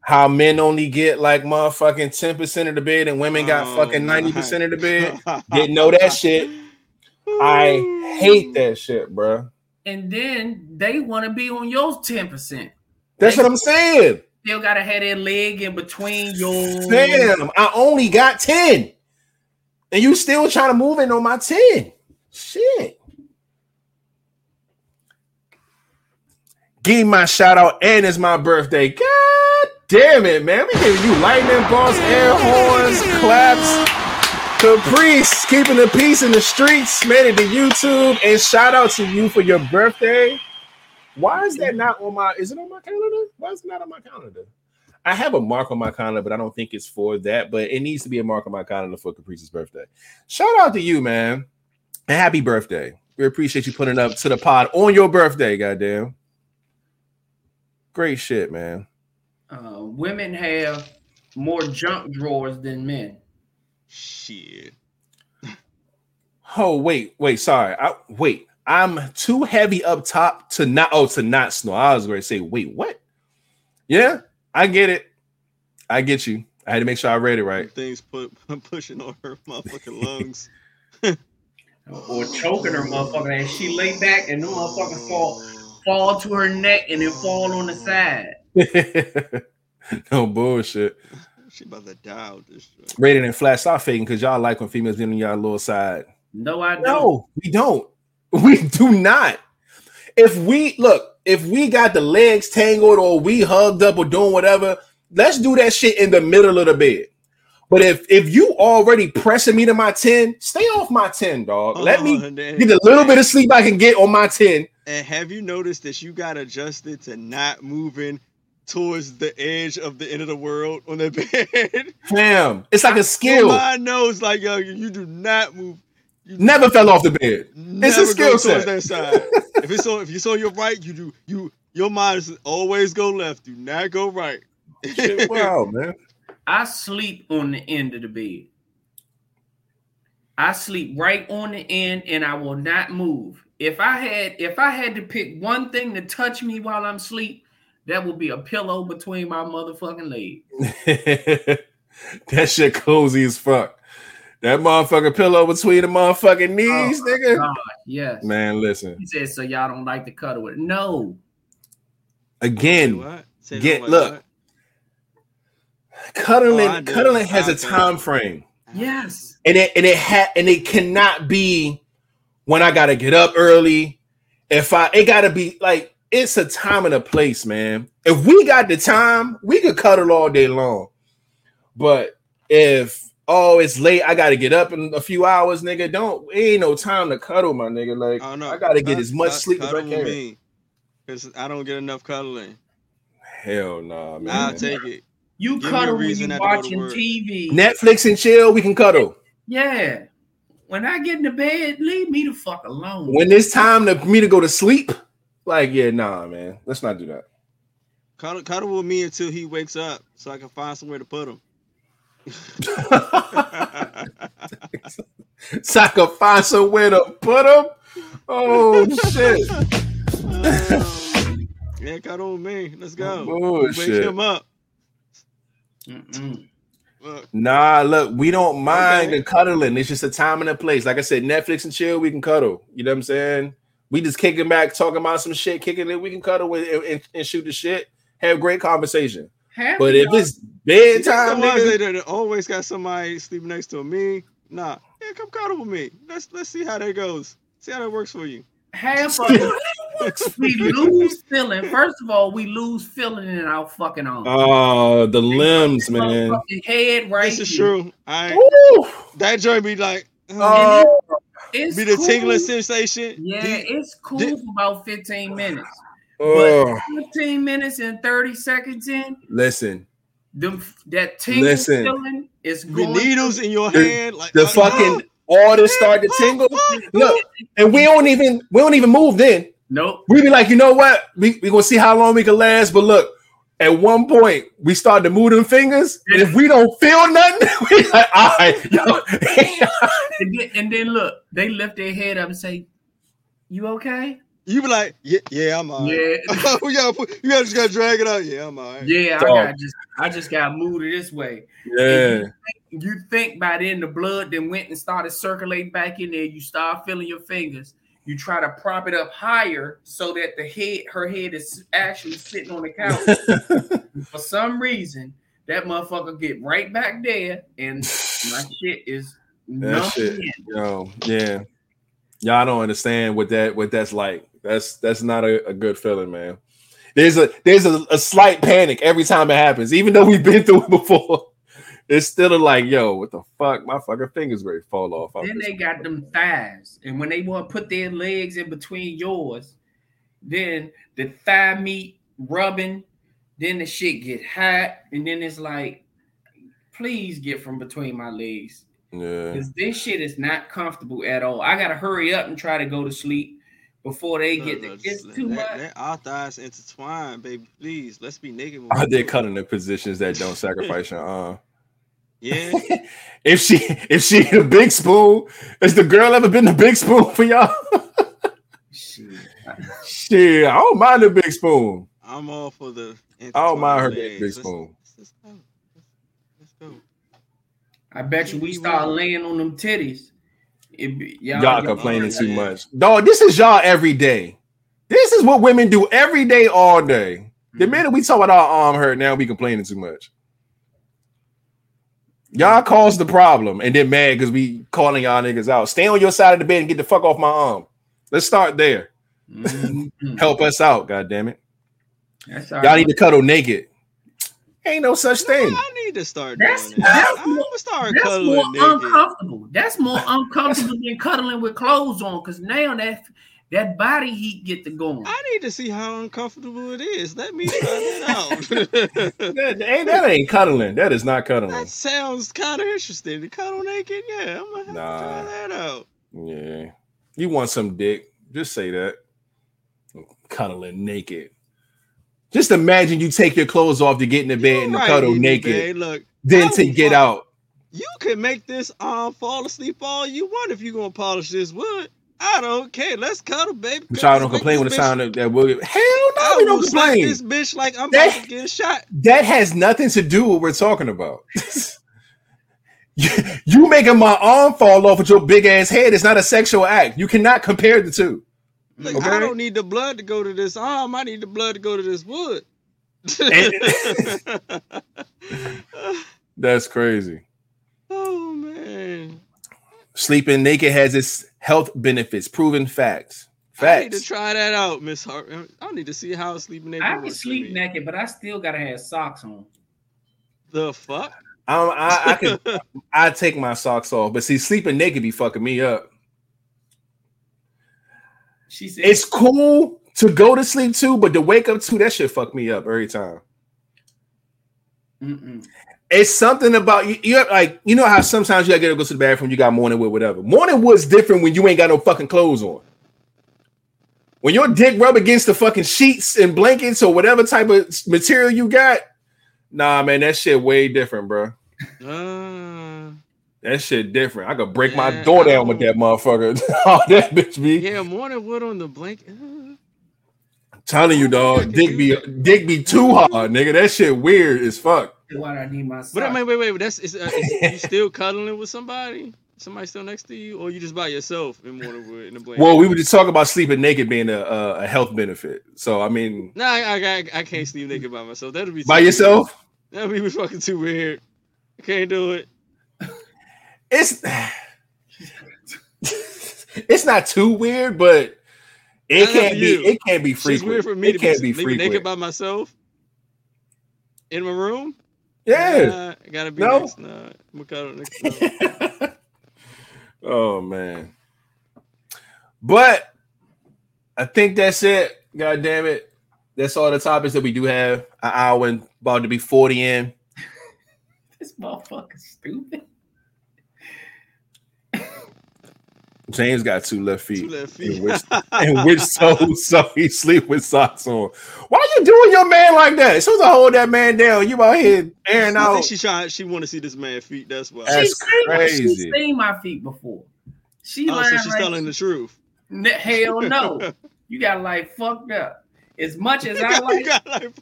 How men only get like motherfucking 10% of the bed and women got oh, fucking 90% of the bed. [LAUGHS] Didn't know that shit. I hate that shit, bro. And then they want to be on your 10%. That's they what I'm saying. Still gotta have that leg in between your Damn, I only got 10. And you still trying to move in on my 10. Shit. Give my shout out, and it's my birthday. God damn it, man. We giving you lightning bolts, air horns, claps. Caprice keeping the peace in the streets, made it to YouTube, and shout out to you for your birthday. Why is that not on my? Is it on my calendar? Why is it not on my calendar? I have a mark on my calendar, but I don't think it's for that. But it needs to be a mark on my calendar for Caprice's birthday. Shout out to you, man, and happy birthday. We appreciate you putting up to the pod on your birthday, goddamn. Great shit, man. Uh, women have more junk drawers than men. Shit. Oh wait, wait, sorry. I wait. I'm too heavy up top to not oh to not snore. I was going to say, wait, what? Yeah, I get it. I get you. I had to make sure I read it right. Things put pushing on her motherfucking [LAUGHS] lungs. or choking her motherfucker and she lay back and the motherfucker fall oh. fall to her neck and then fall on the side. [LAUGHS] no bullshit. She about to die out this shit. Rated and flat, stop faking because y'all like when females get on y'all little side. No, I don't. No, we don't. We do not. If we look, if we got the legs tangled or we hugged up or doing whatever, let's do that shit in the middle of the bed. But if if you already pressing me to my 10, stay off my 10, dog. Let me [LAUGHS] Oh, damn. get a little bit of sleep I can get on my 10. And have you noticed that you got adjusted to not moving towards the edge of the end of the world on the [LAUGHS] bed? Fam, it's like a [LAUGHS] Your skill. mind knows like yo, you do not move. You Never fell off the bed. It's a skill go set. that side. if it's on, if you saw your right, you do you. Your mind is always go left. Do not go right. Wow, [LAUGHS] man. I sleep on the end of the bed. I sleep right on the end and I will not move. If I had if I had to pick one thing to touch me while I'm asleep, that would be a pillow between my motherfucking legs. [LAUGHS] that shit cozy as fuck. That motherfucking pillow between the motherfucking oh, knees, Oh, nigga. God, yes. Man, listen. He said, so y'all don't like to cuddle with it. No. Say Again, what? Say get- like look. what? cuddling, Oh, cuddling has I a do. time frame. Yes. And it and it ha- and it cannot be when I gotta get up early. If I it gotta be like it's a time and a place, man. If we got the time, we could cuddle all day long. But if oh it's late, I gotta get up in a few hours, nigga. Don't ain't no time to cuddle, my nigga. Like oh, I don't. I gotta get Cut- as much cut- sleep as I cuddle with can. me, Cause I don't get enough cuddling. Hell nah, man. I'll take it. You Give me cuddle when reason you not to go to watching. TV. Netflix and chill, we can cuddle. Yeah. When I get in the bed, leave me the fuck alone. When it's time to, for me to go to sleep, like, yeah, nah, man. Let's not do that. Cuddle, cuddle with me until he wakes up, so I can find somewhere to put him. So I can find somewhere to put him. Oh shit! [LAUGHS] yeah, cuddle on me. Let's go. Bullshit. Wake him up. Mm-mm. Look, Nah, look, we don't mind Okay. the cuddling. It's just a time and a place. Like I said, Netflix and chill, we can cuddle. You know what I'm saying? We just kicking back, talking about some shit, kicking it. We can cuddle with and, and, and shoot the shit, have great conversation. Half But if y'all- it's see, bedtime, the ones nigga, that- that always got somebody sleeping next to me. Nah, yeah, come cuddle with me. Let's let's see how that goes. See how that works for you. half of [LAUGHS] it, we lose feeling. First of all, we lose feeling in our fucking arms. oh, the limbs, man. Motherfucking head right This is here. true. I Woo! that joint be like, uh, Oh, It's be the cool. tingling sensation. Yeah, The- it's cool the- for about 15 minutes. oh. But 15 minutes and 30 seconds in, listen, them that tingle Listen. feeling is the going needles in your The- hand, like the uh, fucking orders start to tingle. Look, and we don't even we don't even move then. Nope. we be like, you know what? We we gonna see how long we can last. But look, at one point we start to move them fingers, and if we don't feel nothing, [LAUGHS] we like, all right, yo. And then, and then look, they lift their head up and say, "You okay?" You be like, yeah, yeah, I'm alright. Yeah. [LAUGHS] you gotta put, you gotta just gotta drag it out. Yeah, I'm alright. Yeah, I got just I just got moved this way. yeah, You think by then the blood then went and started circulating back in there. You start feeling your fingers. You try to prop it up higher so that the head, her head is actually sitting on the couch. [LAUGHS] For some reason, that motherfucker get right back there, and my [LAUGHS] shit is that shit, in. yo, yeah. Y'all don't understand what that what that's like. That's that's not a, a good feeling, man. There's a there's a, a slight panic every time it happens, even though we've been [LAUGHS] through it before. It's still like, yo, what the fuck? My fucking fingers ready to fall off. Then they got them thighs, and when they want to put their legs in between yours, then the thigh meat rubbing, then the shit get hot, and then it's like, please get from between my legs. Yeah. Because this shit is not comfortable at all. I gotta hurry up and try to go to sleep before they get Look, the, it's look, too that, much. That our thighs intertwined, baby. Please, let's be naked. when Are we they do cutting the positions that don't sacrifice your [LAUGHS] arm? Yeah. [LAUGHS] If she if she the big spoon, has the girl ever been the big spoon for y'all? Shit. [LAUGHS] Shit, I don't mind the big spoon. I'm all for the. I don't mind her intertwined big legs. Let's- spoon. Let's, let's go. Let's, let's go. I bet you we start laying on them titties. It y'all, Y'all y'all- complaining too much. Dog, this is y'all every day. This is what women do every day, all day. The Mhm. minute we talk about our arm hurt, now we complaining too much. Y'all caused the problem and then mad because we calling y'all niggas out. Stay on your side of the bed and get the fuck off my arm. Let's start there. Mhm. [LAUGHS] Help us out, god damn it. Y'all right. need to cuddle naked. Ain't no such thing. I need to start That's- doing that. that's I'm more- gonna start That's more cuddling uncomfortable. That's more uncomfortable than cuddling with clothes on. Cause now that that body heat get to going. I need to see how uncomfortable it is. Let me find it out. [LAUGHS] [LAUGHS] That ain't, that ain't cuddling. That is not cuddling. that sounds kind of interesting. To cuddle naked, yeah, I'm gonna have Nah. to try that out. Yeah. You want some dick. Just say that. Cuddling naked. Just imagine you take your clothes off to get in the bed and right, cuddle naked. Look, then to get fuck- out. You can make this arm fall asleep all you want if you're gonna polish this wood. I don't care. Let's cuddle, baby. But y'all don't complain when the sound of that will hell no, I we don't complain. this bitch like I'm That- about to get shot. That has nothing to do with what we're talking about. [LAUGHS] you, you making my arm fall off with your big ass head is not a sexual act. You cannot compare the two. Look, Okay. I don't need the blood to go to this arm. I need the blood to go to this wood. [LAUGHS] That's crazy. [LAUGHS] oh man. Sleeping naked has its health benefits, proven facts. Facts. I need to try that out, Miss Hart. I need to see how sleeping naked I can works for sleep me. naked, but I still gotta have socks on. The fuck? Um, I, I can [LAUGHS] I take my socks off, but see, sleeping naked be fucking me up. She said, It's cool to go to sleep too, but to wake up too, that shit fuck me up every time. Mm-mm. It's something about you. You have, like you know how sometimes you gotta go to the bathroom. You got morning wood, whatever. Morning wood's different when you ain't got no fucking clothes on. When your dick rub against the fucking sheets and blankets or whatever type of material you got, nah, man, that shit way different, bro. Uh, That shit different. I could break my door down with that motherfucker. [LAUGHS] oh, that bitch be yeah, morning wood on the blanket. Uh, telling you, dog. think I Dick can be dick be too hard, nigga. That shit weird as fuck. Why do I need my socks? But I mean, wait, wait, that's is, uh, is you [LAUGHS] still cuddling with somebody? Somebody still next to you, or you just by yourself in morning wood in the blanket? Well, we were just talking about sleeping naked being a, a, a health benefit. So I mean, Nah, I, I, I can't sleep naked by myself. That'd be by yourself, Weird. That'd be fucking too weird. I can't do it. It's it's not too weird, but it That's can't be it can't be It's frequent. weird for me it to can't be, be leave me frequent. naked by myself in my room. yeah. Nah, I gotta be No. next. Nah, I'm next. No. [LAUGHS] oh man. But I think that's it. God damn it. That's all the topics that we do have. An hour and about to be 40 in. [LAUGHS] this motherfucker stupid. James got two left feet. Two left feet. [LAUGHS] And which, and which toes so he sleep with socks on. Why you doing your man like that? It's supposed to hold that man down. You out here airing I out. think she trying. She want to see this man feet. That's why. That's she seen, crazy. She seen my feet before. She oh, so she's like- telling the truth. N- Hell no. [LAUGHS] you got like fucked up. As much [LAUGHS] as I like, got like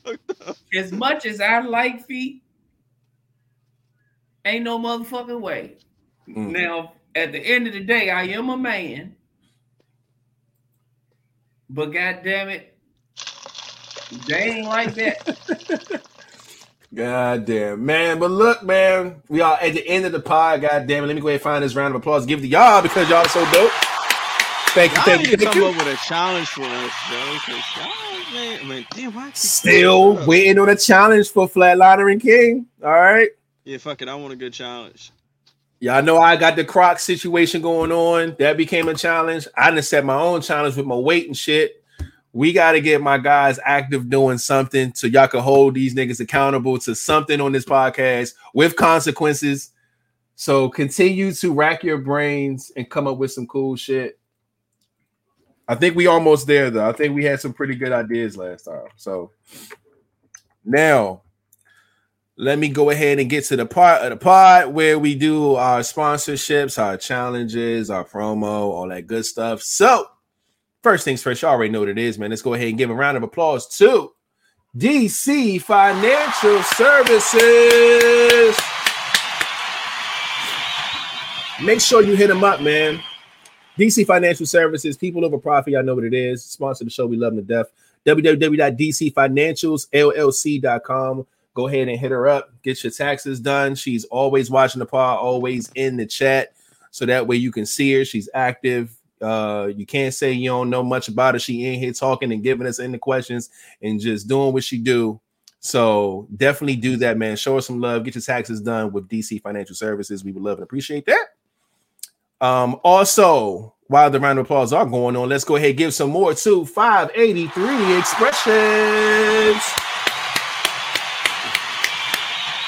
up. as much as I like feet, ain't no motherfucking way. Mm. Now, at the end of the day, I am a man. But god damn it, they ain't like that. [LAUGHS] God damn, man. But look, man, we are at the end of the pod. God damn it. Let me go ahead and find this round of applause. Give it to y'all because y'all are so dope. Thank you, Y'all thank you, thank come you. up with a challenge for us, bro. 'cause y'all, man, damn, why Still waiting on a challenge for Flatliner and King. All right. Yeah, fuck it. I want a good challenge. Y'all know I got the Croc situation going on. That became a challenge. I didn't set my own challenge with my weight and shit. We got to get my guys active doing something so y'all can hold these niggas accountable to something on this podcast with consequences. So continue to rack your brains and come up with some cool shit. I think we almost there though. I think we had some pretty good ideas last time. So now let me go ahead and get to the part of the pod where we do our sponsorships, our challenges, our promo, all that good stuff. So, first things first, you already know what it is, man. Let's go ahead and give a round of applause to DC Financial Services. Make sure you hit them up, man. DC Financial Services, people over profit, y'all know what it is. Sponsor the show, we love them to death. www.dcfinancialsllc.com. Go ahead and hit her up, get your taxes done. She's always watching the pod, always in the chat. So that way you can see her. She's active. Uh, you can't say you don't know much about her. She in here talking and giving us any questions and just doing what she do. So definitely do that, man. Show her some love. Get your taxes done with DC Financial Services. We would love and appreciate that. Um, also, while the round of applause are going on, let's go ahead give some more to 583 expressions.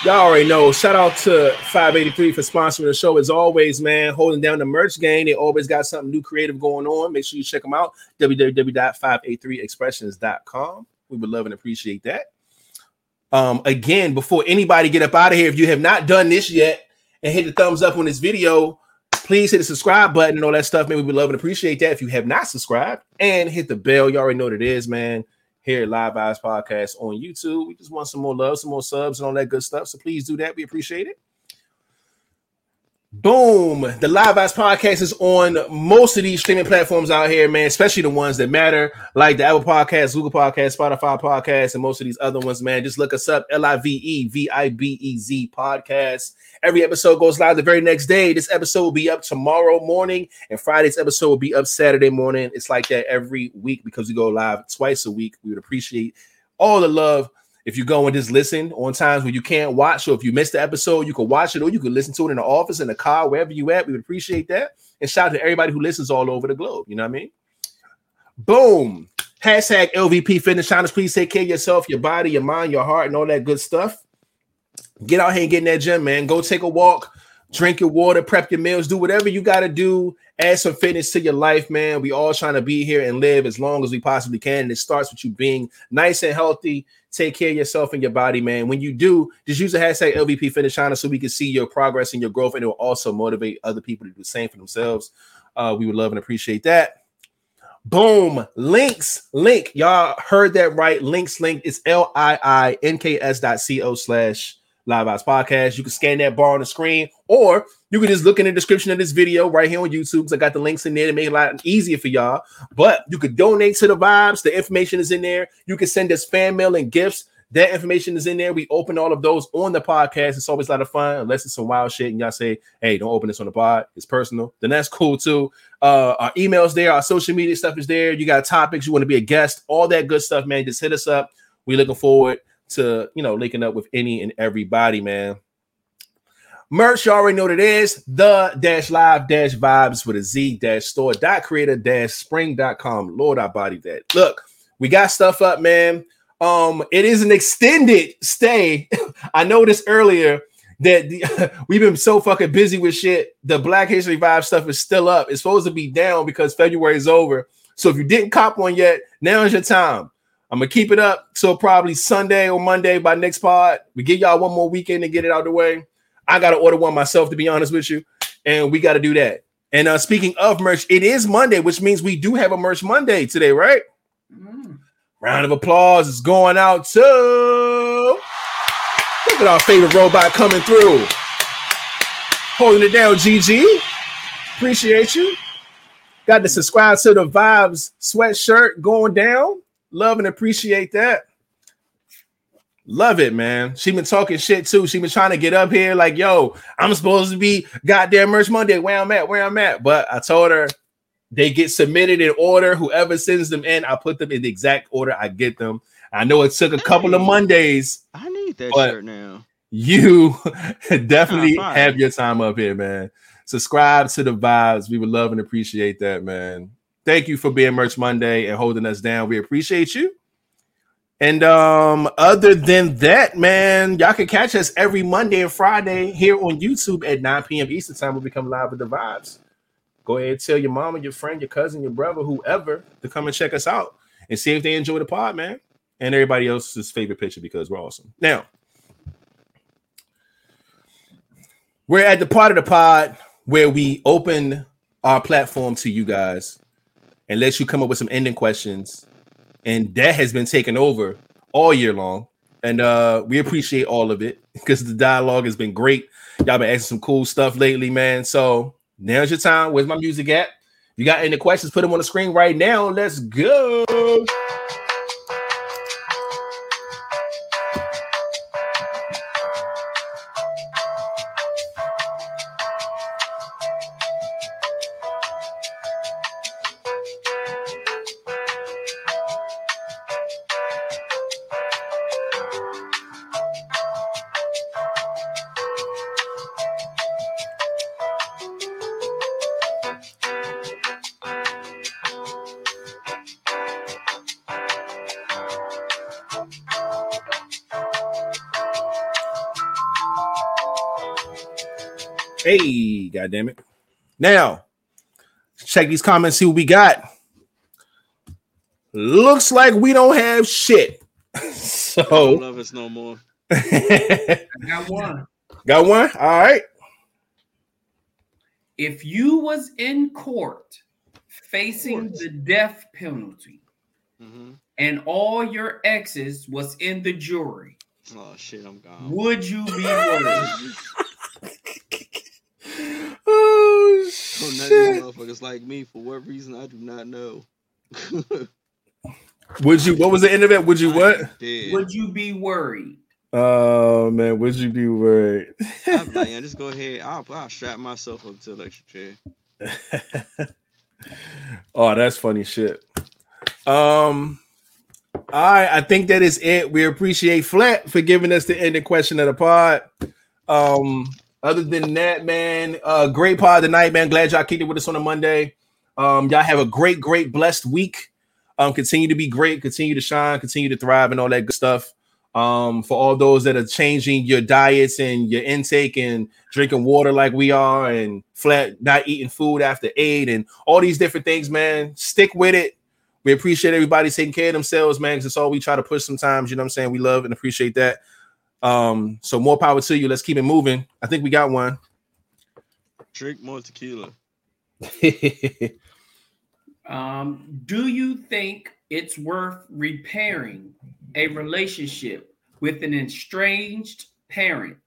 Y'all already know. Shout out to 583 for sponsoring the show as always, man. Holding down the merch game. They always got something new creative going on. Make sure you check them out. www.583expressions.com. We would love and appreciate that. Um, again, before anybody get up out of here, if you have not done this yet and hit the thumbs up on this video, please hit the subscribe button and all that stuff. Man, we would love and appreciate that. If you have not subscribed and hit the bell, you already know what it is, man here at Live Vibes Podcast on YouTube. We just want some more love, some more subs, and all that good stuff. So please do that. We appreciate it. Boom. The Live Vibes Podcast is on most of these streaming platforms out here, man, especially the ones that matter, like the Apple Podcast, Google Podcast, Spotify Podcast, and most of these other ones, man. Just look us up L I V E V I B E Z Podcast. Every episode goes live the very next day. This episode will be up tomorrow morning, and Friday's episode will be up Saturday morning. It's like that every week because we go live twice a week. We would appreciate all the love. If you go and just listen on times when you can't watch, or if you missed the episode, you can watch it or you can listen to it in the office, in the car, wherever you at. We would appreciate that. And shout out to everybody who listens all over the globe. You know what I mean? Boom. Hashtag LVP Fitness Challenge. Please take care of yourself, your body, your mind, your heart, and all that good stuff. Get out here and get in that gym, man. Go take a walk, drink your water, prep your meals, do whatever you got to do. Add some fitness to your life, man. We all trying to be here and live as long as we possibly can. And it starts with you being nice and healthy. Take care of yourself and your body, man. When you do, just use the hashtag LVP Fitness Challenge so we can see your progress and your growth, and it will also motivate other people to do the same for themselves. Uh, we would love and appreciate that. Boom. Links. Link. Y'all heard that right. Links link. It's L-I-I-N-K-S dot C-O slash Live Vibes Podcast. You can scan that bar on the screen, or you can just look in the description of this video right here on YouTube. Because I got the links in there to make it a lot easier for y'all. But you could donate to the vibes. The information is in there. You can send us fan mail and gifts. That information is in there. We open all of those on the podcast. It's always a lot of fun, unless it's some wild shit and y'all say, hey, don't open this on the pod. It's personal. Then that's cool too. Uh, our emails there, our social media stuff is there. You got topics, you want to be a guest, all that good stuff, man. Just hit us up. We looking forward to you know linking up with any and everybody, man. Merch, you already know what it is. The dash live dash vibes with a Z dash store dot creator dash spring dot com. Lord, I body that. Look, we got stuff up, man. Um, it is an extended stay. [LAUGHS] I noticed earlier that the, [LAUGHS] we've been so fucking busy with shit. The Black History Vibe stuff is still up. It's supposed to be down because February is over. So if you didn't cop one yet, now is your time. I'm gonna keep it up till probably Sunday or Monday by next pod. We give y'all one more weekend to get it out of the way. I gotta order one myself to be honest with you, and we got to do that. And uh, speaking of merch, it is Monday, which means we do have a merch Monday today, right? Mm. Round of applause is going out to look at our favorite robot coming through, holding it down. GG, appreciate you. Got to subscribe to the Vibes sweatshirt going down. Love and appreciate that. Love it, man. She been talking shit too. She been trying to get up here, like, yo, I'm supposed to be goddamn merch Monday. Where I'm at, where I'm at. But I told her they get submitted in order. Whoever sends them in, I put them in the exact order I get them. I know it took a couple of Mondays. I need that shirt now. You [LAUGHS] definitely have your time up here, man. Subscribe to the vibes. We would love and appreciate that, man. Thank you for being Merch Monday and holding us down. We appreciate you. And um, other than that, man, y'all can catch us every Monday and Friday here on YouTube at 9 p.m. Eastern time. We'll become live with the vibes. Go ahead and tell your mama, your friend, your cousin, your brother, whoever, to come and check us out and see if they enjoy the pod, man. And everybody else's favorite picture because we're awesome. Now, we're at the part of the pod where we open our platform to you guys and let you come up with some ending questions and that has been taken over all year long. And uh, we appreciate all of it because the dialogue has been great. Y'all been asking some cool stuff lately, man. So now's your time. Where's my music at? If you got any questions, put them on the screen right now. Let's go. God damn it. Now, check these comments, see what we got. Looks like we don't have shit. [LAUGHS] so Don't love us no more. I got one. got one? All right. If you was in court facing the death penalty hmm and all your exes was in the jury, Oh shit, I'm gone. would you be [LAUGHS] worried? [LAUGHS] None of these motherfuckers like me for what reason I do not know. [LAUGHS] Would you what was the end of it? Would you what? Would you be worried? Oh man, would you be worried? I'm like, [LAUGHS] yeah, just go ahead. I'll, I'll strap myself up to the electric chair. [LAUGHS] oh, that's funny shit. Um, all right, I think that is it. We appreciate Flat for giving us the ending question of the pod. Um, other than that, man, uh, great pod tonight, man. Glad y'all kicked it with us on a Monday. Um, y'all have a great, great, blessed week. Um, continue to be great, continue to shine, continue to thrive, and all that good stuff. Um, for all those that are changing your diets and your intake and drinking water like we are, and flat not eating food after eight, and all these different things, man. Stick with it. We appreciate everybody taking care of themselves, man. Because it's all we try to push sometimes. You know what I'm saying? We love and appreciate that. Um, so more power to you. Let's keep it moving. I think we got one. Drink more tequila. [LAUGHS] Um, do you think it's worth repairing a relationship with an estranged parent?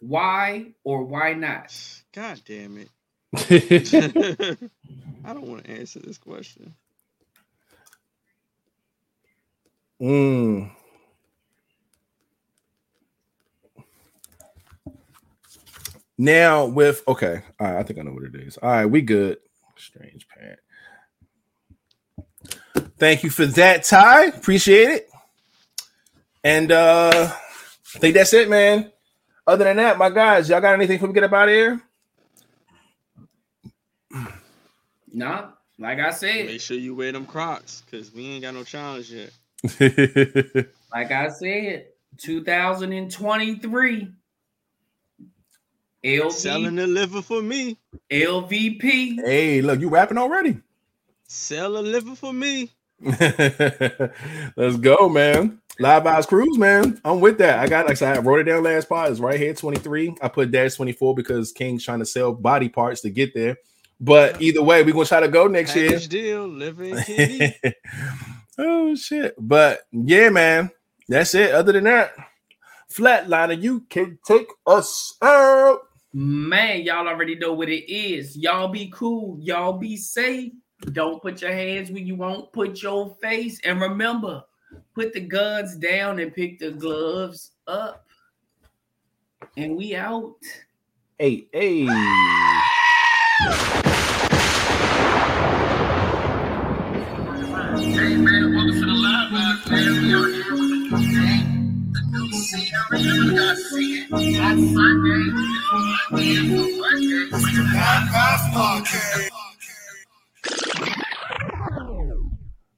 Why or why not? God damn it. [LAUGHS] [LAUGHS] I don't want to answer this question. Mm. Now with okay, all right, I think I know what it is. All right, we good. Strange parent. Thank you for that, Ty. Appreciate it. And uh I think that's it, man. Other than that, my guys, y'all got anything for we get up out of here? Nah, like I said, Make sure you wear them Crocs because we ain't got no challenge yet. [LAUGHS] [LAUGHS] like I said, 2023. Selling LV, the liver for me. LVP. hey, look, you rapping already. Sell a liver for me. [LAUGHS] Let's go, man. Live Vibes Cruise, man. I'm with that. I got like I said, I wrote it down last part. It's right here, 23. I put dash 24 because King's trying to sell body parts to get there. But either way, we're gonna try to go next year. Package deal, liver [LAUGHS] oh shit. But yeah, man. That's it. Other than that, flatliner, you can take us out. Man, y'all already know what it is. Y'all be cool. Y'all be safe. Don't put your hands where you won't put your face. And remember, put the guns down and pick the gloves up. And we out. Hey, hey.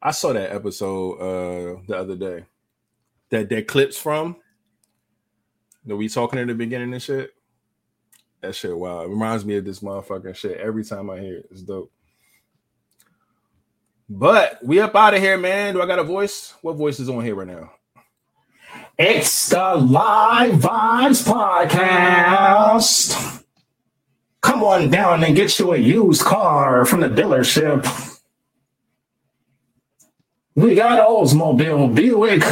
I saw that episode uh the other day. that that clips from that we talking in the beginning and shit. That shit wow. It reminds me of this motherfucking shit every time I hear it. It's dope. But we up out of here, man. Do I got a voice? What voice is on here right now? It's the Live Vibes Podcast. Come on down and get you a used car from the dealership. We got Oldsmobile Buick,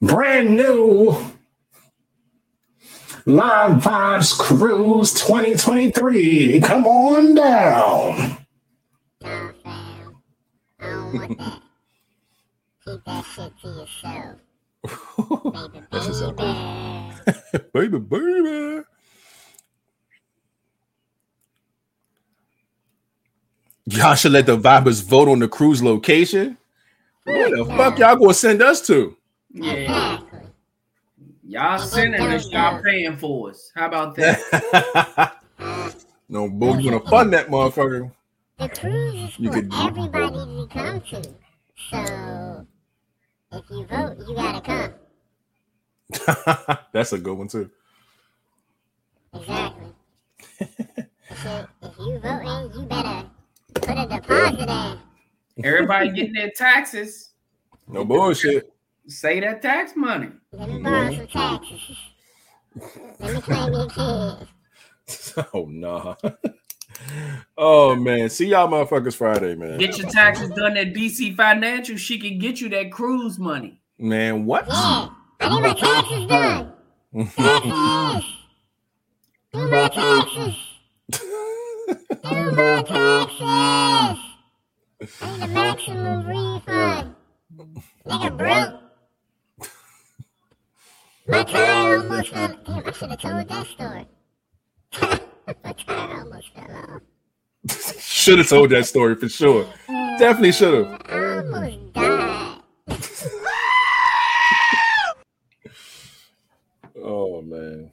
brand new. Live Vibes Cruise 2023. Come on down. Nah, fam. I don't want that. Keep that shit to yourself. Baby, That's just baby. baby, baby. Y'all should let the vibers vote on the cruise location. Where the fuck y'all gonna send us to? Yeah. Y'all sending us, y'all paying for us. How about that? [LAUGHS] no, boo, you gonna fund that motherfucker. The cruise is You for could- everybody to come to. So, if you vote, you gotta come. [LAUGHS] That's a good one too. Exactly. so, if you vote in, you better put a deposit in. Everybody getting their taxes. No bullshit. Say that tax money. Let me borrow some taxes. Let me claim your kids. [LAUGHS] oh nah. [LAUGHS] oh man. See y'all motherfuckers Friday, man. Get your taxes done at DC Financial. She can get you that cruise money. Man, what? Yeah, I need my taxes done. Taxes. Do my taxes. Do my taxes. I need a maximum refund. Nigga broke. My car almost fell. Damn, I should have told that story. [LAUGHS] my car almost fell off. should have told that story for sure. Definitely should have. I [LAUGHS] almost died. Oh man.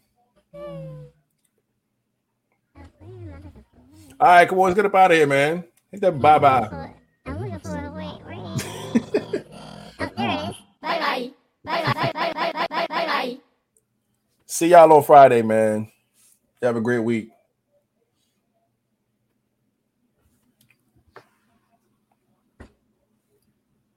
All right, come on, let's get up out of here, man. Hit that bye bye. I'm looking for a way. Where is? Oh, there it is. Bye bye. Bye bye. Bye bye. Bye bye. Bye bye. See y'all on Friday, man. You have a great week.